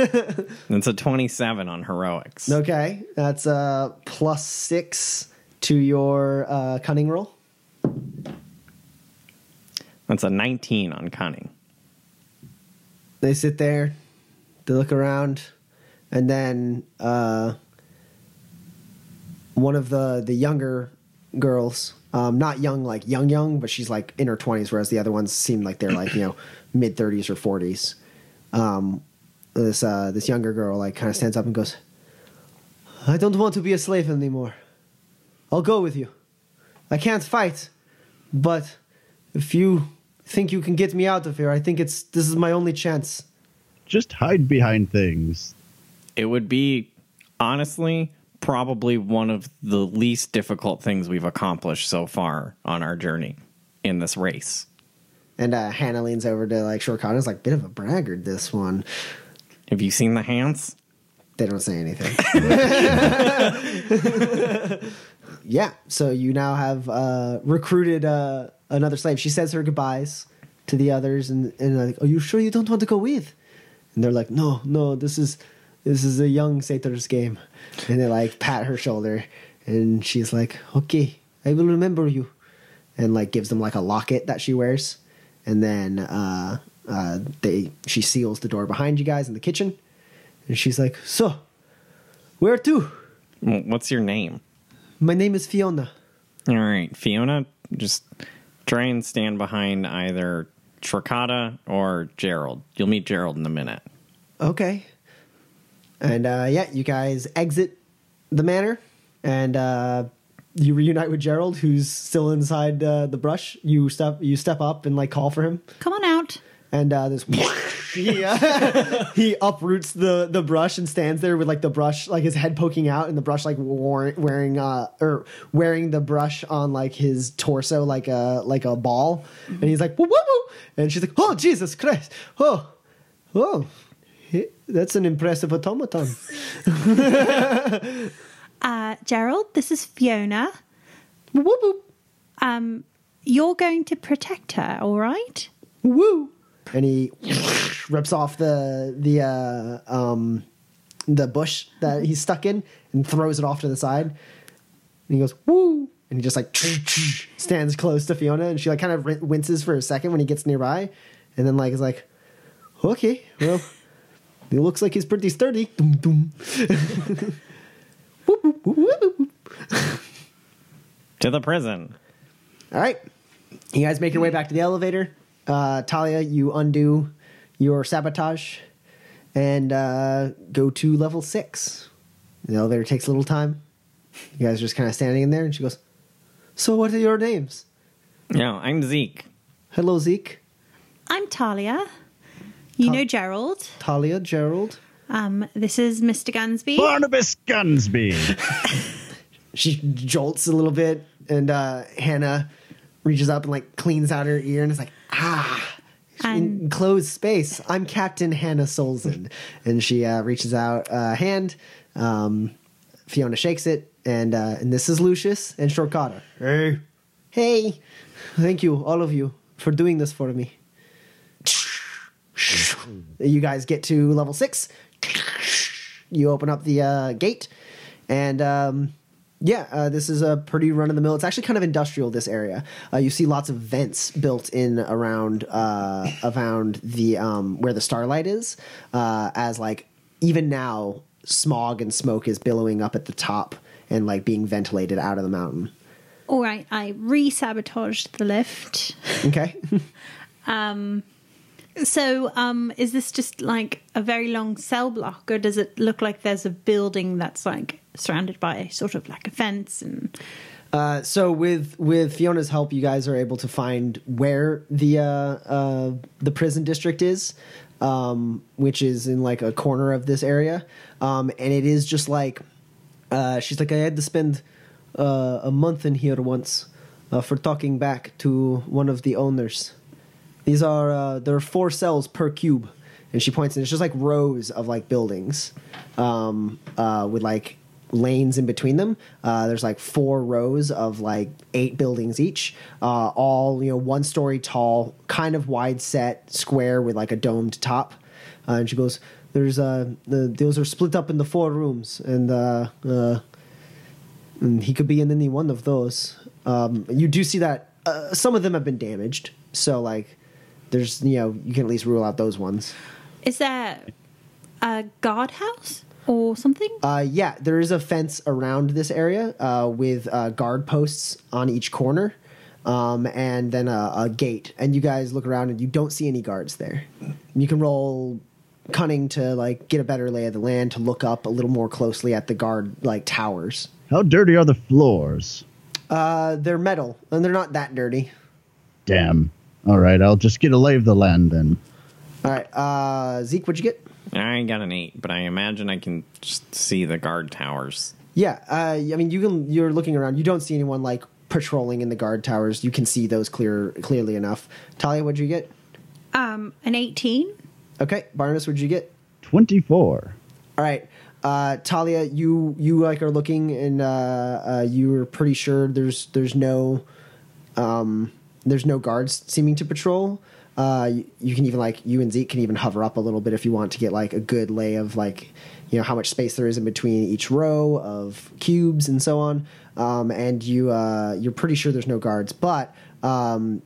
It's a 27 on heroics. okay, that's a plus six to your uh, cunning roll. That's a 19 on cunning. They sit there, they look around, and then uh, one of the the younger girls, um, not young like young young, but she's like in her twenties, whereas the other ones seem like they're like you know mid thirties or forties. Um, this uh, this younger girl like kind of stands up and goes, "I don't want to be a slave anymore. I'll go with you. I can't fight, but if you think you can get me out of here, I think it's this is my only chance." Just hide behind things. It would be, honestly, probably one of the least difficult things we've accomplished so far on our journey in this race. And uh, Hannah leans over to like Shorkata. Is like bit of a braggart. This one. Have you seen the hands? They don't say anything. yeah. So you now have uh, recruited uh, another slave. She says her goodbyes to the others, and and like, are you sure you don't want to go with? And they're like, no, no. This is this is a young satyr's game. And they like pat her shoulder, and she's like, okay, I will remember you, and like gives them like a locket that she wears, and then uh, uh, they she seals the door behind you guys in the kitchen. And she's like, So, where to? What's your name? My name is Fiona. All right, Fiona, just try and stand behind either Tricata or Gerald. You'll meet Gerald in a minute. Okay. And uh, yeah, you guys exit the manor and uh, you reunite with Gerald, who's still inside uh, the brush. You step you step up and like call for him, Come on out. and uh, this he, uh, he uproots the the brush and stands there with like the brush like his head poking out and the brush like wearing wearing uh or wearing the brush on like his torso like a like a ball. And he's like woo woo woo. And she's like oh Jesus Christ. Oh oh that's an impressive automaton. Uh, Gerald, this is Fiona. Um, you're going to protect her, all right? woo. And he rips off the the uh um the bush that he's stuck in and throws it off to the side. And he goes woo. And he just like stands close to fiona and she like kind of winces for a second when he gets nearby and then like is like okay well he looks like he's pretty sturdy Dum, dum. Whoop, whoop, whoop, whoop, whoop. To the prison. All right. You guys make your way back to the elevator. Uh, Talia, you undo your sabotage and uh, go to level six. The elevator takes a little time. You guys are just kind of standing in there, and she goes, So, what are your names? Yeah, I'm Zeke. Hello, Zeke, I'm Talia. You Ta- know Gerald. Talia, Gerald. Um, this is Mr. Gunsby. Barnabas Gunsby. She jolts a little bit, and uh, Hannah reaches up and like cleans out her ear, and is like, Ah. In And- closed space, I'm Captain Hannah Solzen. and she uh, reaches out a hand. Um, Fiona shakes it, and uh, and this is Lucius and Shorkata. Hey. Hey. Thank you, all of you, for doing this for me. You guys get to level six. You open up the uh, gate, and um, yeah, uh, this is a pretty run of the mill. It's actually kind of industrial. This area, uh, you see lots of vents built in around uh, around the um, where the starlight is, uh, as like even now smog and smoke is billowing up at the top and like being ventilated out of the mountain. All right, I re sabotaged the lift. Okay. So, um, is this just like a very long cell block, or does it look like there's a building that's like surrounded by sort of like a fence? And Uh, so with with Fiona's help, you guys are able to find where the uh, uh, the prison district is, um, which is in like a corner of this area, um, and it is just like uh, she's like I had to spend uh, a month in here once uh, for talking back to one of the owners. These are uh, there are four cells per cube, and she points, and it's just like rows of like buildings, um, uh, with like lanes in between them. Uh, there's like four rows of like eight buildings each, uh, all you know, one story tall, kind of wide set, square with like a domed top. Uh, and she goes, "There's uh, the those are split up into four rooms, and uh, uh, and he could be in any one of those. Um, you do see that uh, some of them have been damaged, so like there's you know you can at least rule out those ones. Is that a guardhouse or something? Uh, yeah, there is a fence around this area uh, with uh, guard posts on each corner, um, and then a, a gate. And you guys look around and you don't see any guards there. You can roll cunning to like get a better lay of the land to look up a little more closely at the guard like towers. How dirty are the floors? Uh, they're metal and they're not that dirty. Damn. All right, I'll just get a lay of the land then. All right, uh, Zeke, what'd you get? I got an eight, but I imagine I can just see the guard towers. Yeah, uh, I mean, you can. You're looking around. You don't see anyone like patrolling in the guard towers. You can see those clear clearly enough. Talia, what'd you get? Um, an 18? Okay, Barnabas, what'd you get? 24. All right, uh, Talia, you you like are looking and uh, uh, you're pretty sure there's there's no um, there's no guards seeming to patrol. Uh, you, you can even like you and Zeke can even hover up a little bit if you want to get like a good lay of like you know how much space there is in between each row of cubes and so on. Um, and you uh, you're pretty sure there's no guards, but um,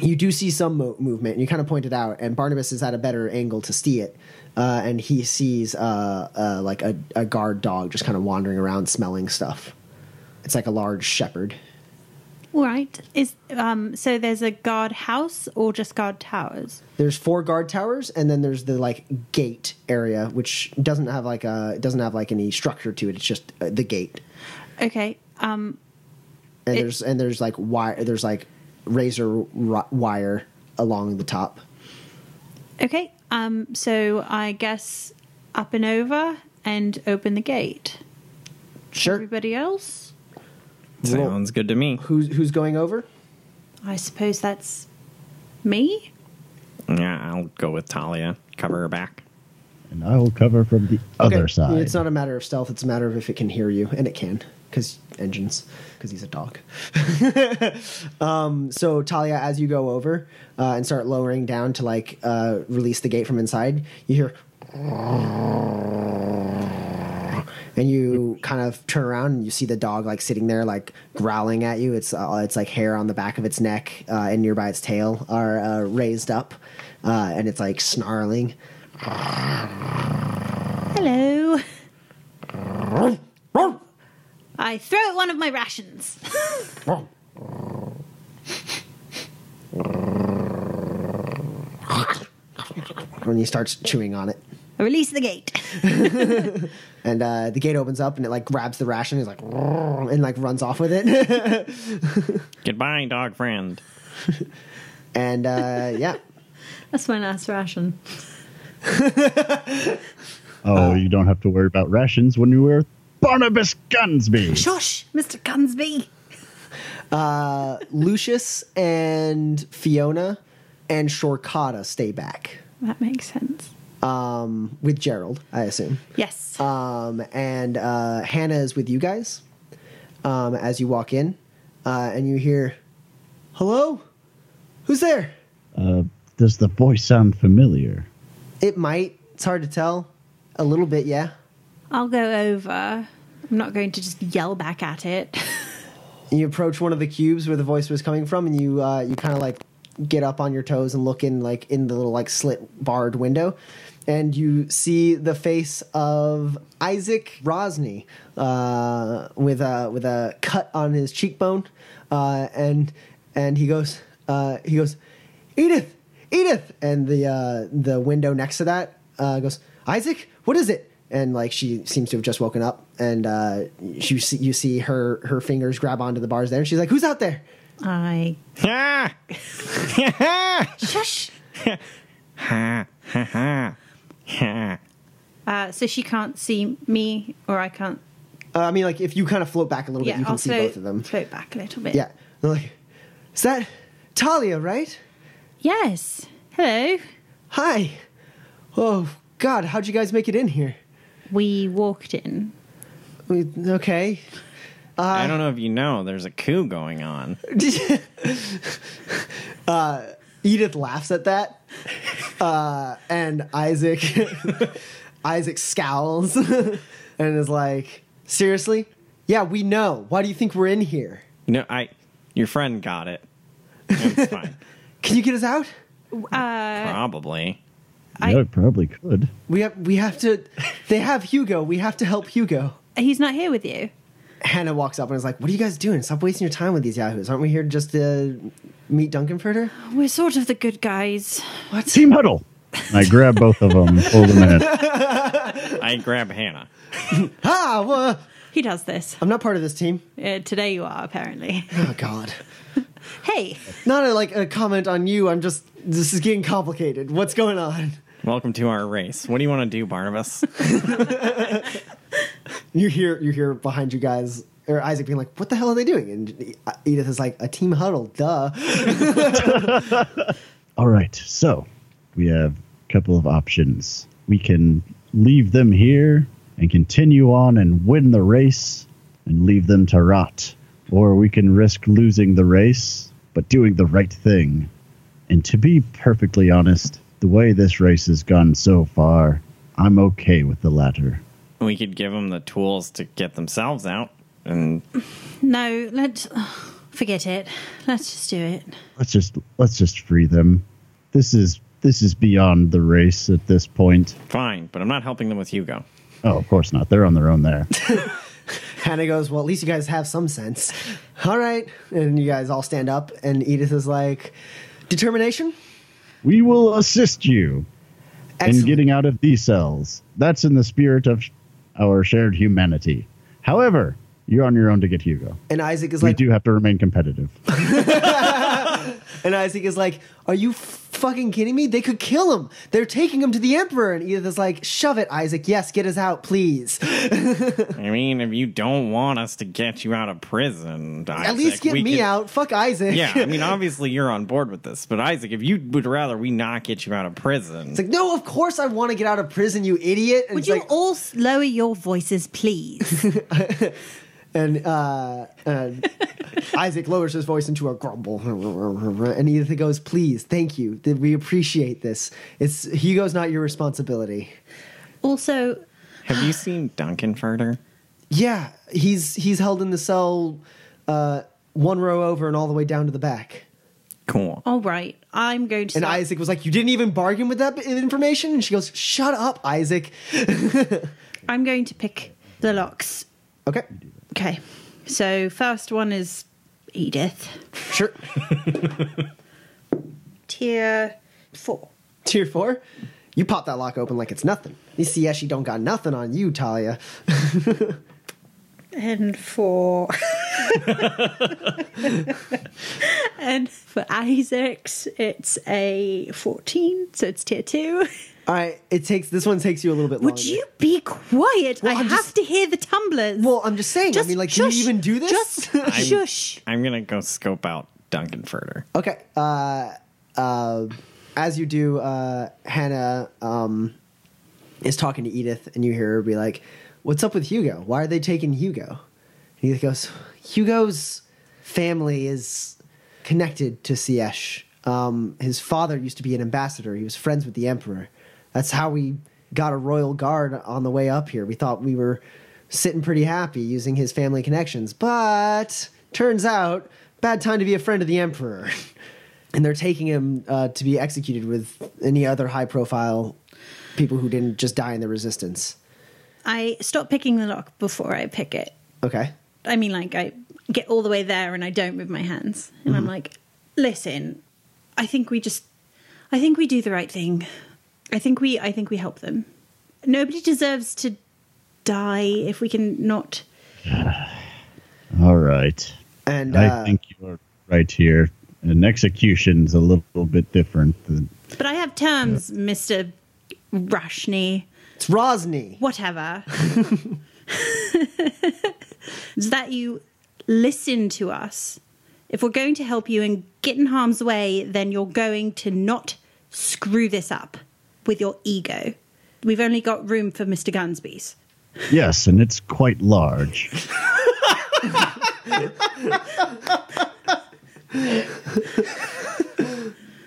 you do see some mo- movement. And you kind of pointed out, and Barnabas is at a better angle to see it. Uh, and he sees uh, uh, like a, a guard dog just kind of wandering around, smelling stuff. It's like a large shepherd. All right. Is um so there's a guard house or just guard towers? There's four guard towers, and then there's the like gate area, which doesn't have like a it doesn't have like any structure to it. It's just uh, the gate. Okay. Um And It- there's and there's like wire. There's like razor ri- wire along the top. okay. Um so I guess up and over and open the gate. Sure. Everybody else? Sounds good to me. Who's who's going over? I suppose that's me? Yeah, I'll go with Talia. Cover her back. And I'll cover from the Okay. other side. It's not a matter of stealth. It's a matter of if it can hear you, and it can because engines. Because he's a dog. um, so Talia, as you go over uh, and start lowering down to like uh, release the gate from inside, you hear. And you kind of turn around and you see the dog like sitting there, like growling at you. It's uh, it's like hair on the back of its neck uh, and nearby its tail are uh, raised up, uh, and it's like snarling. Hello. I throw it one of my rations. when he starts chewing on it. I release the gate. And uh, the gate opens up and it like grabs the ration. He's like, and like runs off with it. Goodbye, dog friend. and uh, yeah, That's my last ration. oh, you don't have to worry about rations when you wear Barnabas Gunsby. Shush, Mr. Gunsby. uh, Lucius and Fiona and Shorkata stay back That makes sense. Um, with Gerald, I assume. Yes. Um, and uh, Hannah is with you guys um, as you walk in, uh, and you hear, "Hello, who's there?" Uh, does the voice sound familiar? It might. It's hard to tell. A little bit, yeah. I'll go over. I'm not going to just yell back at it. you approach one of the cubes where the voice was coming from and you uh, you kind of like get up on your toes and look in like in the little like slit barred window and you see the face of Isaac Rosny uh, with a with a cut on his cheekbone uh, and and he goes uh, he goes Edith Edith and the uh, the window next to that uh, goes Isaac what is it and like she seems to have just woken up and uh she see, you see her her fingers grab onto the bars there and she's like who's out there I shush. Ha! Ha! Ha! Ha! Uh, so she can't see me, or I can't. uh, i mean like if you kind of float back a little Yeah, bit you can I'll see float, both of them float back a little bit. yeah They're like is that talia right Yes. Hello. hi Oh God, how'd you guys make it in here? We walked in. We- Okay. I don't know if you know, there's a coup going on. Edith laughs at that, uh, and Isaac Isaac scowls and is like, "Seriously? Yeah, we know. Why do you think we're in here? You know, I your friend got it. It's fine. Can you get us out? Probably. I- yeah, it probably could. We have we have to. They have Hugo. We have to help Hugo." He's not here with you. Hannah walks up and is like, "What are you guys doing? Stop wasting your time with these yahoos. Aren't we here just to meet Duncan Duncanfurter?" We're sort of the good guys. What? Team huddle. I grab both of them and pull them in. I grab Hannah. Ah, well, He does this. I'm not part of this team. Uh, today you are, apparently. Oh God. hey, Not a, like a comment on you. I'm just. This is getting complicated. What's going on? Welcome to our race. What do you want to do, Barnabas? You hear you hear behind you guys or Isaac being like, "What the hell are they doing?" And Edith is like, "A team huddle, duh." All right, so we have a couple of options. We can leave them here and continue on and win the race and leave them to rot. Or we can risk losing the race, but doing the right thing. And to be perfectly honest, the way this race has gone so far, I'm okay with the latter. we could give them the tools to get themselves out. And no, let's forget it. Let's just do it. Let's just let's just free them. This is this is beyond the race at this point. fine, but I'm not helping them with Hugo. Oh, of course not. They're on their own there. Hannah goes, "Well, at least you guys have some sense." All right, and you guys all stand up, and Edith is like, "Determination." We will assist you in getting out of these cells. That's in the spirit of our shared humanity. However, you're on your own to get Hugo. and Isaac is We like, We do have to remain competitive. and Isaac is like, "Are you fucking kidding me? They could kill him. They're taking him to the Emperor." And Edith is like, "Shove it, Isaac. Yes, get us out, please. I mean, if you don't want us to get you out of prison, At least get me could- out. Fuck Isaac." Yeah, I mean, obviously you're on board with this, but Isaac, if you would rather we not get you out of prison, It's like, no, of course I want to get out of prison, you idiot. And Would you like, all lower your voices, please? And uh, and Isaac lowers his voice into a grumble, and Edith goes, "Please, thank you. We appreciate this. It's Hugo's not your responsibility." also, have you seen Duncan Furter? Yeah, he's he's held in the cell, uh, one row over and all the way down to the back. Cool. all right, I'm going to. And start- Isaac was like, "You didn't even bargain with that information." And she goes, "Shut up, Isaac." I'm going to pick the locks. Okay, Okay, so first one is Edith, sure. tier four. Tier four, you pop that lock open like it's nothing. You see, yeah, she don't got nothing on you, Talia. And for and for Isaac's, it's a fourteen, so it's tier two. All right, it takes this one takes you a little bit longer. Would you be quiet? Well, I I'm have just- to hear the tumblers. Well, I'm just saying. Just I mean, like, shush. can you even do this? Just shush. I'm gonna go scope out Duncan Furter. okay. Uh, uh, as you do, uh, Hannah um, is talking to Edith, and you hear her be like, "What's up with Hugo? Why are they taking Hugo?" And Edith goes, "Hugo's family is connected to Siesh. Um, his father used to be an ambassador. He was friends with the emperor. That's how we got a royal guard on the way up here. We thought we were sitting pretty happy using his family connections, but turns out bad time to be a friend of the emperor." and they're taking him uh, to be executed with any other high profile people who didn't just die in the resistance. I stop picking the lock before I pick it. Okay. I mean, like, I get all the way there and I don't move my hands. And I'm like, listen, I think we just, I think we do the right thing. I think we, I think we help them. Nobody deserves to die if we can not. All right. And I uh, think you're right here. An execution's a little bit different than But I have terms, Mister Rashni. it's Rosny. Whatever. is that you listen to us. If we're going to help you and get in harm's way, then you're going to not screw this up. With your ego. We've only got room for Mr. Gunsby's. Yes, and it's quite large.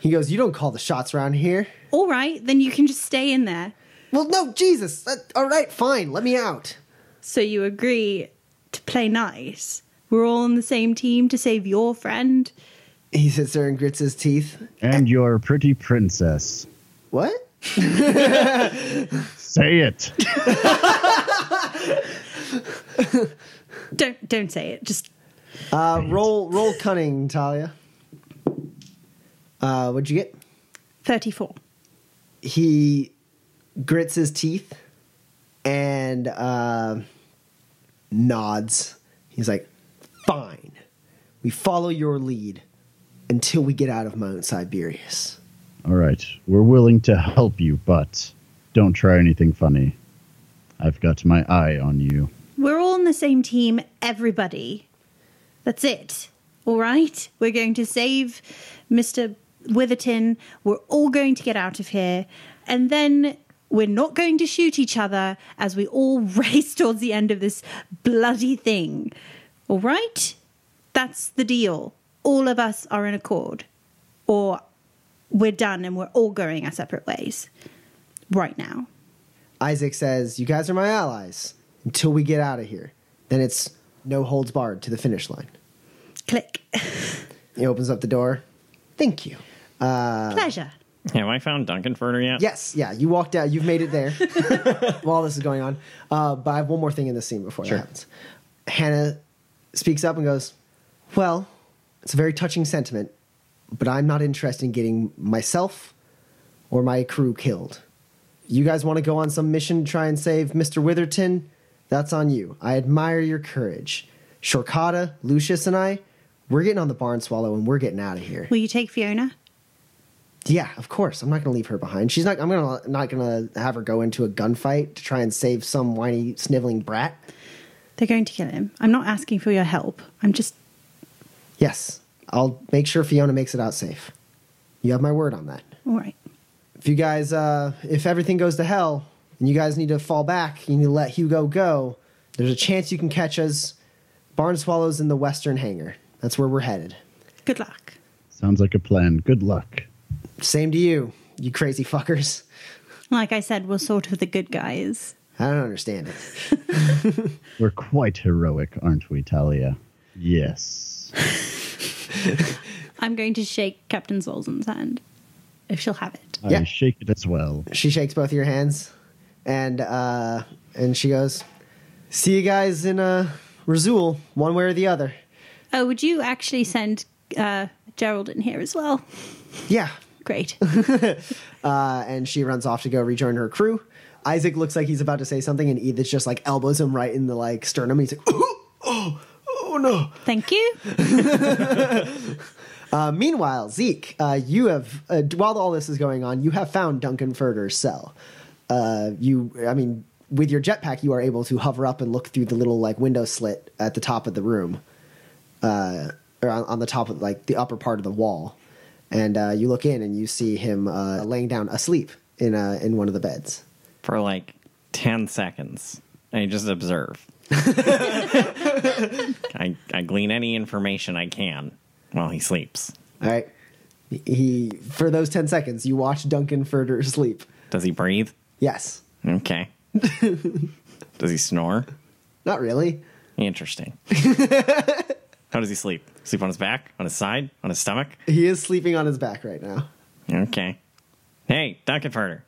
He goes, You don't call the shots around here. All right, then you can just stay in there. Well, no, Jesus. Uh, all right, fine. Let me out. So you agree to play nice? We're all on the same team to save your friend. He sits there and grits his teeth. And your pretty princess. What? Say it. Don't don't say it. Just Uh, roll, roll cunning, Talia. Uh, what'd you get? 34. He grits his teeth and uh, nods. He's like, "Fine, we follow your lead until we get out of Mount Siberius." All right. We're willing to help you, but don't try anything funny. I've got my eye on you. We're all on the same team, everybody. That's it. All right? We're going to save Mr. Witherton. We're all going to get out of here. And then we're not going to shoot each other as we all race towards the end of this bloody thing. All right? That's the deal. All of us are in accord. Or we're done and we're all going our separate ways. Right now. Isaac says, "You guys are my allies until we get out of here. Then it's no holds barred to the finish line." Click. He opens up the door. Thank you. Pleasure. Have I found Duncan Furter yet? Yes, yeah, you walked out. You've made it there while this is going on. Uh, but I have one more thing in this scene before Sure. that happens. Hannah speaks up and goes, Well, it's a very touching sentiment, but I'm not interested in getting myself or my crew killed. You guys want to go on some mission to try and save Mr. Witherton? That's on you. I admire your courage. Shorkata, Lucius, and I, we're getting on the barn swallow and we're getting out of here. Will you take Fiona? Yeah, of course. I'm not going to leave her behind. She's not. I'm gonna not going to have her go into a gunfight to try and save some whiny sniveling brat. They're going to kill him. I'm not asking for your help. I'm just. Yes, I'll make sure Fiona makes it out safe. You have my word on that. All right. If you guys, uh, if everything goes to hell and you guys need to fall back, you need to let Hugo go. There's a chance you can catch us. Barn swallows in the western hangar. That's where we're headed. Good luck. Sounds like a plan. Good luck. Same to you, you crazy fuckers. Like I said, we're sort of the good guys. I don't understand it. We're quite heroic, aren't we, Talia? Yes. I'm going to shake Captain Zolzan's hand, if she'll have it. I Yeah. shake it as well. she shakes both of your hands and uh and she goes see you guys in uh Razul, one way or the other. Oh, would you actually send uh, Gerald in here as well? Yeah. Great. Uh and she runs off to go rejoin her crew. Isaac looks like he's about to say something and Edith just like elbows him right in the like sternum. He's like, oh, oh, no. Thank you. Uh, meanwhile, Zeke, uh, you have uh, while all this is going on, you have found Duncan Furter's cell. Uh, you, I mean, with your jetpack, you are able to hover up and look through the little like window slit at the top of the room, uh, or on, on the top of like the upper part of the wall, and uh, you look in and you see him uh, laying down asleep in uh, in one of the beds. For like 10 seconds. and you just observe. I, I glean any information I can while he sleeps. All right, he for those ten seconds, you watch Duncan Furter sleep. Does he breathe? Yes, Okay. Does he snore? not really. Interesting. How does he sleep? Sleep on his back? On his side? On his stomach? He is sleeping on his back right now. Okay. Hey, Duncan Furter.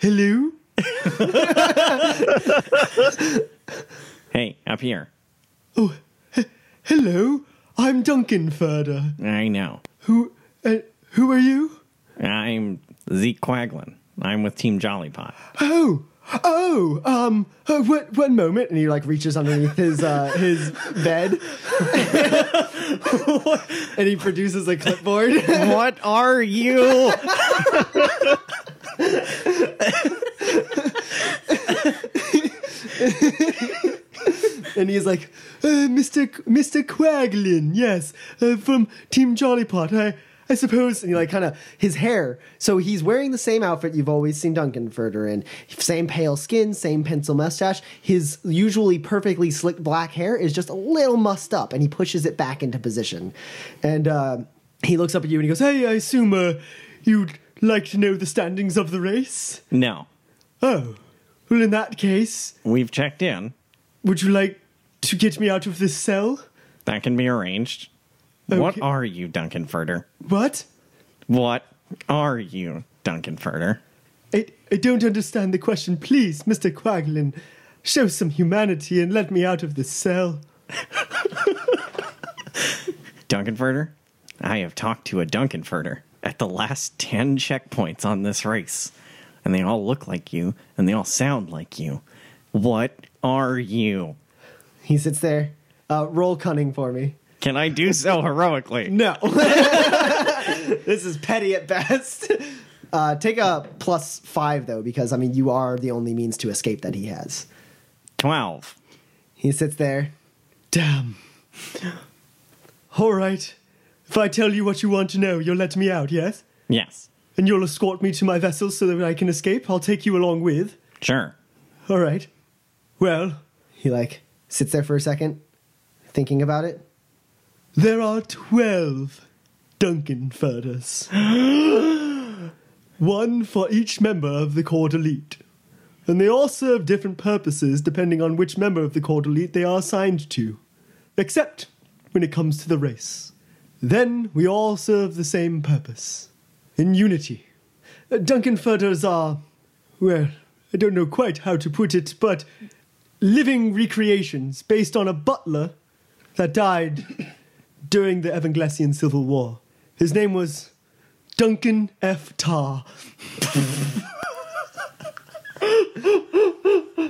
Hello. Hey, up here. Oh hello, I'm Duncan Furter. I know. Who, uh, who are you? I'm Zeke Quaglin. I'm with Team Jollypot. Oh, oh, um, uh, what, one moment, and he like reaches underneath his uh, his bed, and he produces a clipboard. what are you? and he's like, uh, Mr. Mr. Quaglin, yes, uh, from Team Jollypot. I I suppose, and he like kind of his hair. So he's wearing the same outfit you've always seen Duncan Duncanfurter in. Same pale skin, same pencil mustache. His usually perfectly slick black hair is just a little mussed up, and he pushes it back into position. And uh, he looks up at you and he goes, "Hey, I assume uh, you'd like to know the standings of the race." No. Oh, well, in that case, We've checked in. would you like to get me out of this cell? That can be arranged. What are you, Duncan Furter? What? What are you, Duncan Furter? I, I don't understand the question. Please, Mr. Quaglin, show some humanity and let me out of this cell. Duncan Duncanfurter, I have talked to a Duncan Duncanfurter at the last 10 checkpoints on this race, and they all look like you, and they all sound like you. What are you? He sits there. Uh, roll cunning for me. Can I do so heroically? No. this is petty at best. Uh, take a plus five, though, because, I mean, you are the only means to escape that he has. 12. He sits there. Damn. All right. If I tell you what you want to know, you'll let me out, yes? Yes, And you'll escort me to my vessel so that I can escape? I'll take you along with. sure. All right. Well, he like sits there for a second, thinking about it. There are twelve Duncan Furters. One for each member of the Corps d'Elite. And they all serve different purposes depending on which member of the Corps d'Elite they are assigned to. Except when it comes to the race. Then we all serve the same purpose. In unity. Uh, Duncan Furters are, well, I don't know quite how to put it, but living recreations based on a butler that died during the Evanglesian Civil War. His name was Duncan F. Tar.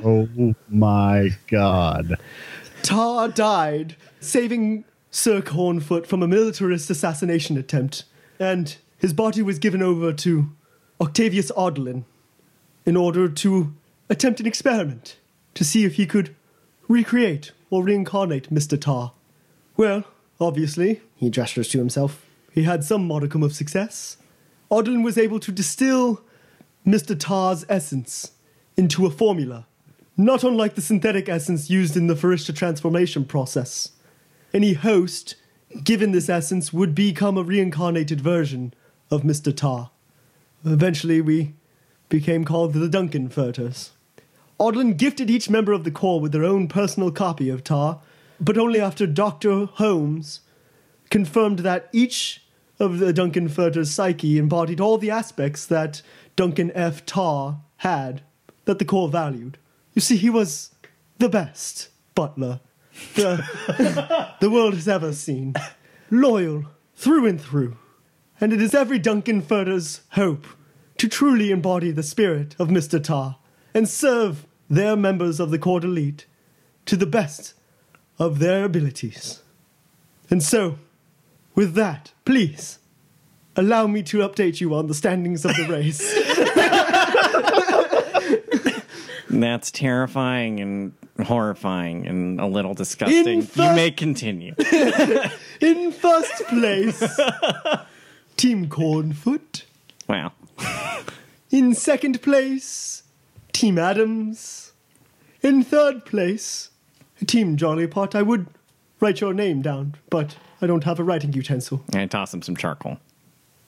Oh my god. Tar died saving Sir Cornfoot from a militarist assassination attempt, and his body was given over to Octavius Odlin in order to attempt an experiment to see if he could recreate or reincarnate Mr. Tar. Well, obviously, he gestures to himself, he had some modicum of success. Odlin was able to distill Mr. Tar's essence into a formula, not unlike the synthetic essence used in the Farishta transformation process. Any host given this essence would become a reincarnated version of Mr. Tar. Eventually, we became called the Duncan Furters. Odlin gifted each member of the Corps with their own personal copy of Tar, but only after Dr. Holmes confirmed that each of the Duncan Furter's psyche embodied all the aspects that Duncan F. Tar had that the Corps valued. You see, he was the best butler the, the world has ever seen. Loyal through and through. And it is every Duncan Furter's hope to truly embody the spirit of Mr. Tar and serve their members of the Corps d'Elite to the best of their abilities. And so, with that, please allow me to update you on the standings of the race. That's terrifying and horrifying and a little disgusting. In you may continue. In first place, Team Cornfoot. Wow. In second place, Team Adams. In third place, Team Jollypot. I would write your name down, but I don't have a writing utensil. I toss him some charcoal.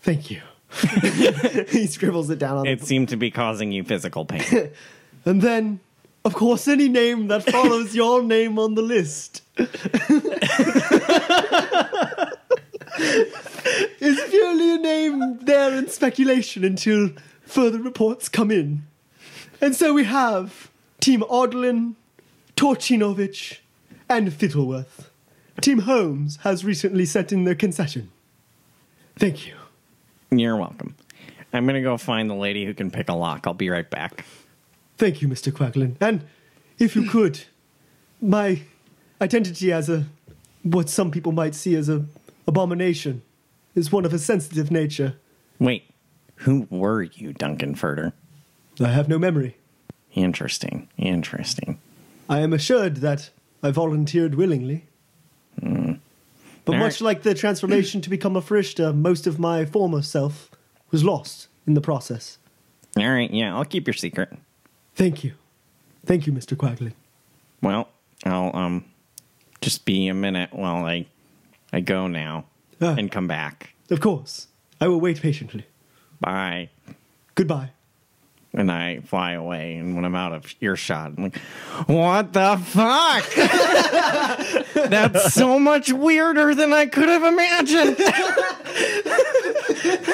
Thank you. he scribbles it down on It the seemed to be causing you physical pain. And then, of course, any name that follows your name on the list is purely a name there in speculation until further reports come in. And so we have Team Odlin, Torchinovich, and Fittleworth. Team Holmes has recently sent in their concession. Thank you. You're welcome. I'm going to go find the lady who can pick a lock. I'll be right back. Thank you, Mr. Quaglin. And if you could, my identity as a what some people might see as a abomination is one of a sensitive nature. Wait, who were you, Duncan Furter? I have no memory. Interesting. Interesting. I am assured that I volunteered willingly. But All much right. like the transformation to become a Farishta, most of my former self was lost in the process. All right, yeah, I'll keep your secret. Thank you. Thank you, Mr. Quaglin. Well, I'll um just be a minute while I I go now Ah. and come back. Of course. I will wait patiently. Bye. Goodbye. And I fly away, and when I'm out of earshot, I'm like, "What the fuck? That's so much weirder than I could have imagined."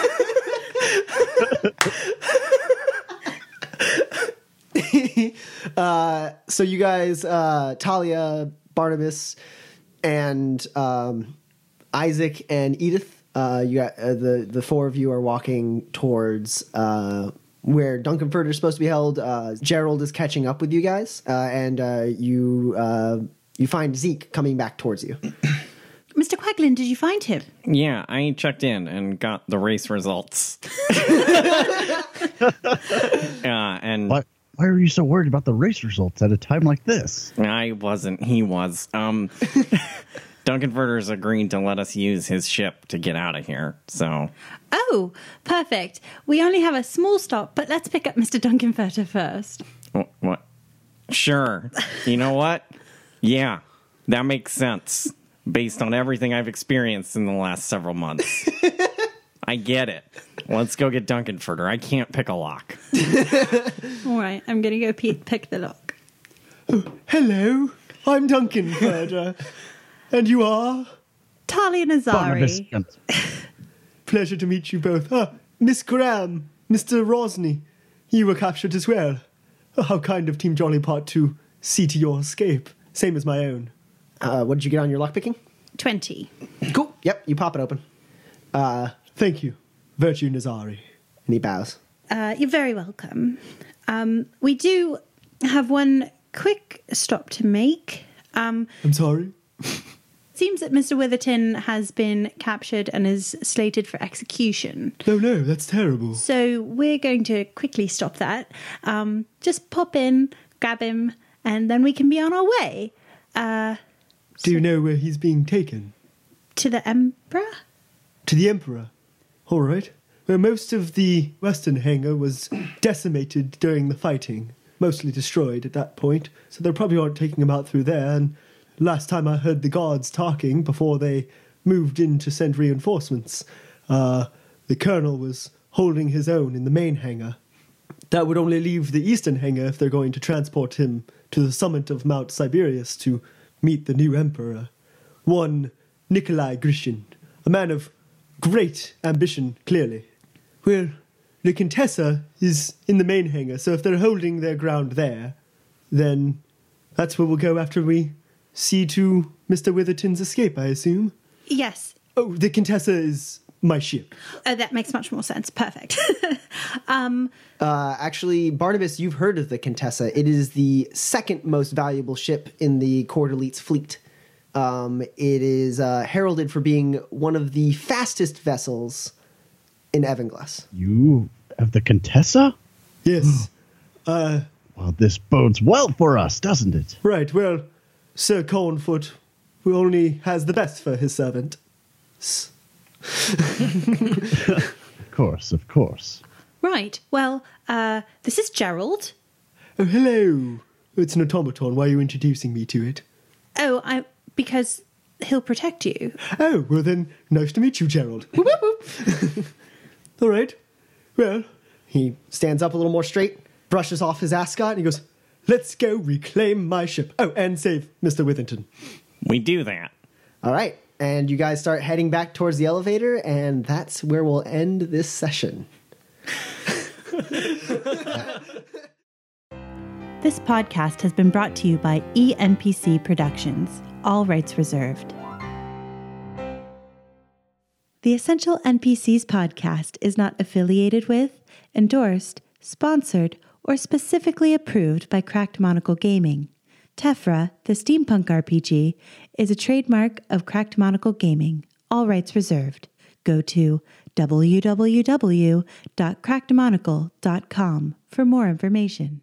so you guys, uh, Talia, Barnabas, and um, Isaac and Edith, uh, you got uh, the the four of you are walking towards uh, where Duncan Furter is supposed to be held. Uh, Gerald is catching up with you guys, uh, and uh, you uh, you find Zeke coming back towards you. Mr. Quaglin, did you find him? yeah, I checked in and got the race results. yeah, and Why, why are you so worried about the race results at a time like this? I wasn't. He was. Um, Duncan Furter's agreed to let us use his ship to get out of here. So Oh, perfect. We only have a small stop, but let's pick up Mr. Duncan Furter first. What? what? Sure. You know what? Yeah, that makes sense based on everything I've experienced in the last several months. I get it. Let's go get Duncan Duncanfurter. I can't pick a lock. All right, I'm going to go pe- pick the lock. Hello, I'm Duncan Furter. and you are? Talia Barnabas Nazari. Pleasure to meet you both. Ah, Miss Graham, Mr. Rosny, you were captured as well. Oh, how kind of Team Jolly Pot to see to your escape. Same as my own. Uh, what did you get on your lockpicking? 20. Cool. Yep, you pop it open, Thank you, Virtue Nazari. and he bows. Uh, you're very welcome. Um, we do have one quick stop to make. Um, I'm sorry. seems that Mr. Witherton has been captured and is slated for execution. No, no, that's terrible. So we're going to quickly stop that. Um, just pop in, grab him, and then we can be on our way uh, Do you know where he's being taken? to the Emperor. To the Emperor. All right. Well, most of the western hangar was decimated during the fighting, mostly destroyed at that point, so they probably aren't taking him out through there. And last time I heard the guards talking before they moved in to send reinforcements, uh, the colonel was holding his own in the main hangar. That would only leave the eastern hangar if they're going to transport him to the summit of Mount Siberius to meet the new emperor. One Nikolai Grishin, a man of great ambition, clearly. Well, the Contessa is in the main hangar, so if they're holding their ground there, then that's where we'll go after we see to Mr. Witherton's escape, I assume. Yes. Oh, the Contessa is my ship. Oh, that makes much more sense. Perfect. Uh, actually, Barnabas, you've heard of the Contessa. It is the second most valuable ship in the Corps d'Elite's fleet. Um, it is uh, heralded for being one of the fastest vessels in Evanglass. You have the Contessa? Yes. uh, Well, this bodes well for us, doesn't it? right, well, Sir Cornfoot who only has the best for his servant. S- Of course, of course. right. Well, uh, this is Gerald. Oh, hello. It's an automaton. Why are you introducing me to it? Oh, I because he'll protect you. Oh, well then, nice to meet you, Gerald. All right. Well, He stands up a little more straight, brushes off his ascot and he goes, Let's go reclaim my ship. Oh, and save Mr. Withington. We do that. All right. And you guys start heading back towards the elevator, and that's where we'll end this session. This podcast has been brought to you by ENPC Productions, all rights reserved. The Essential NPCs podcast is not affiliated with, endorsed, sponsored, or specifically approved by Cracked Monocle Gaming. Tephra, the steampunk RPG, is a trademark of Cracked Monocle Gaming, all rights reserved. Go to www.crackedmonocle.com for more information.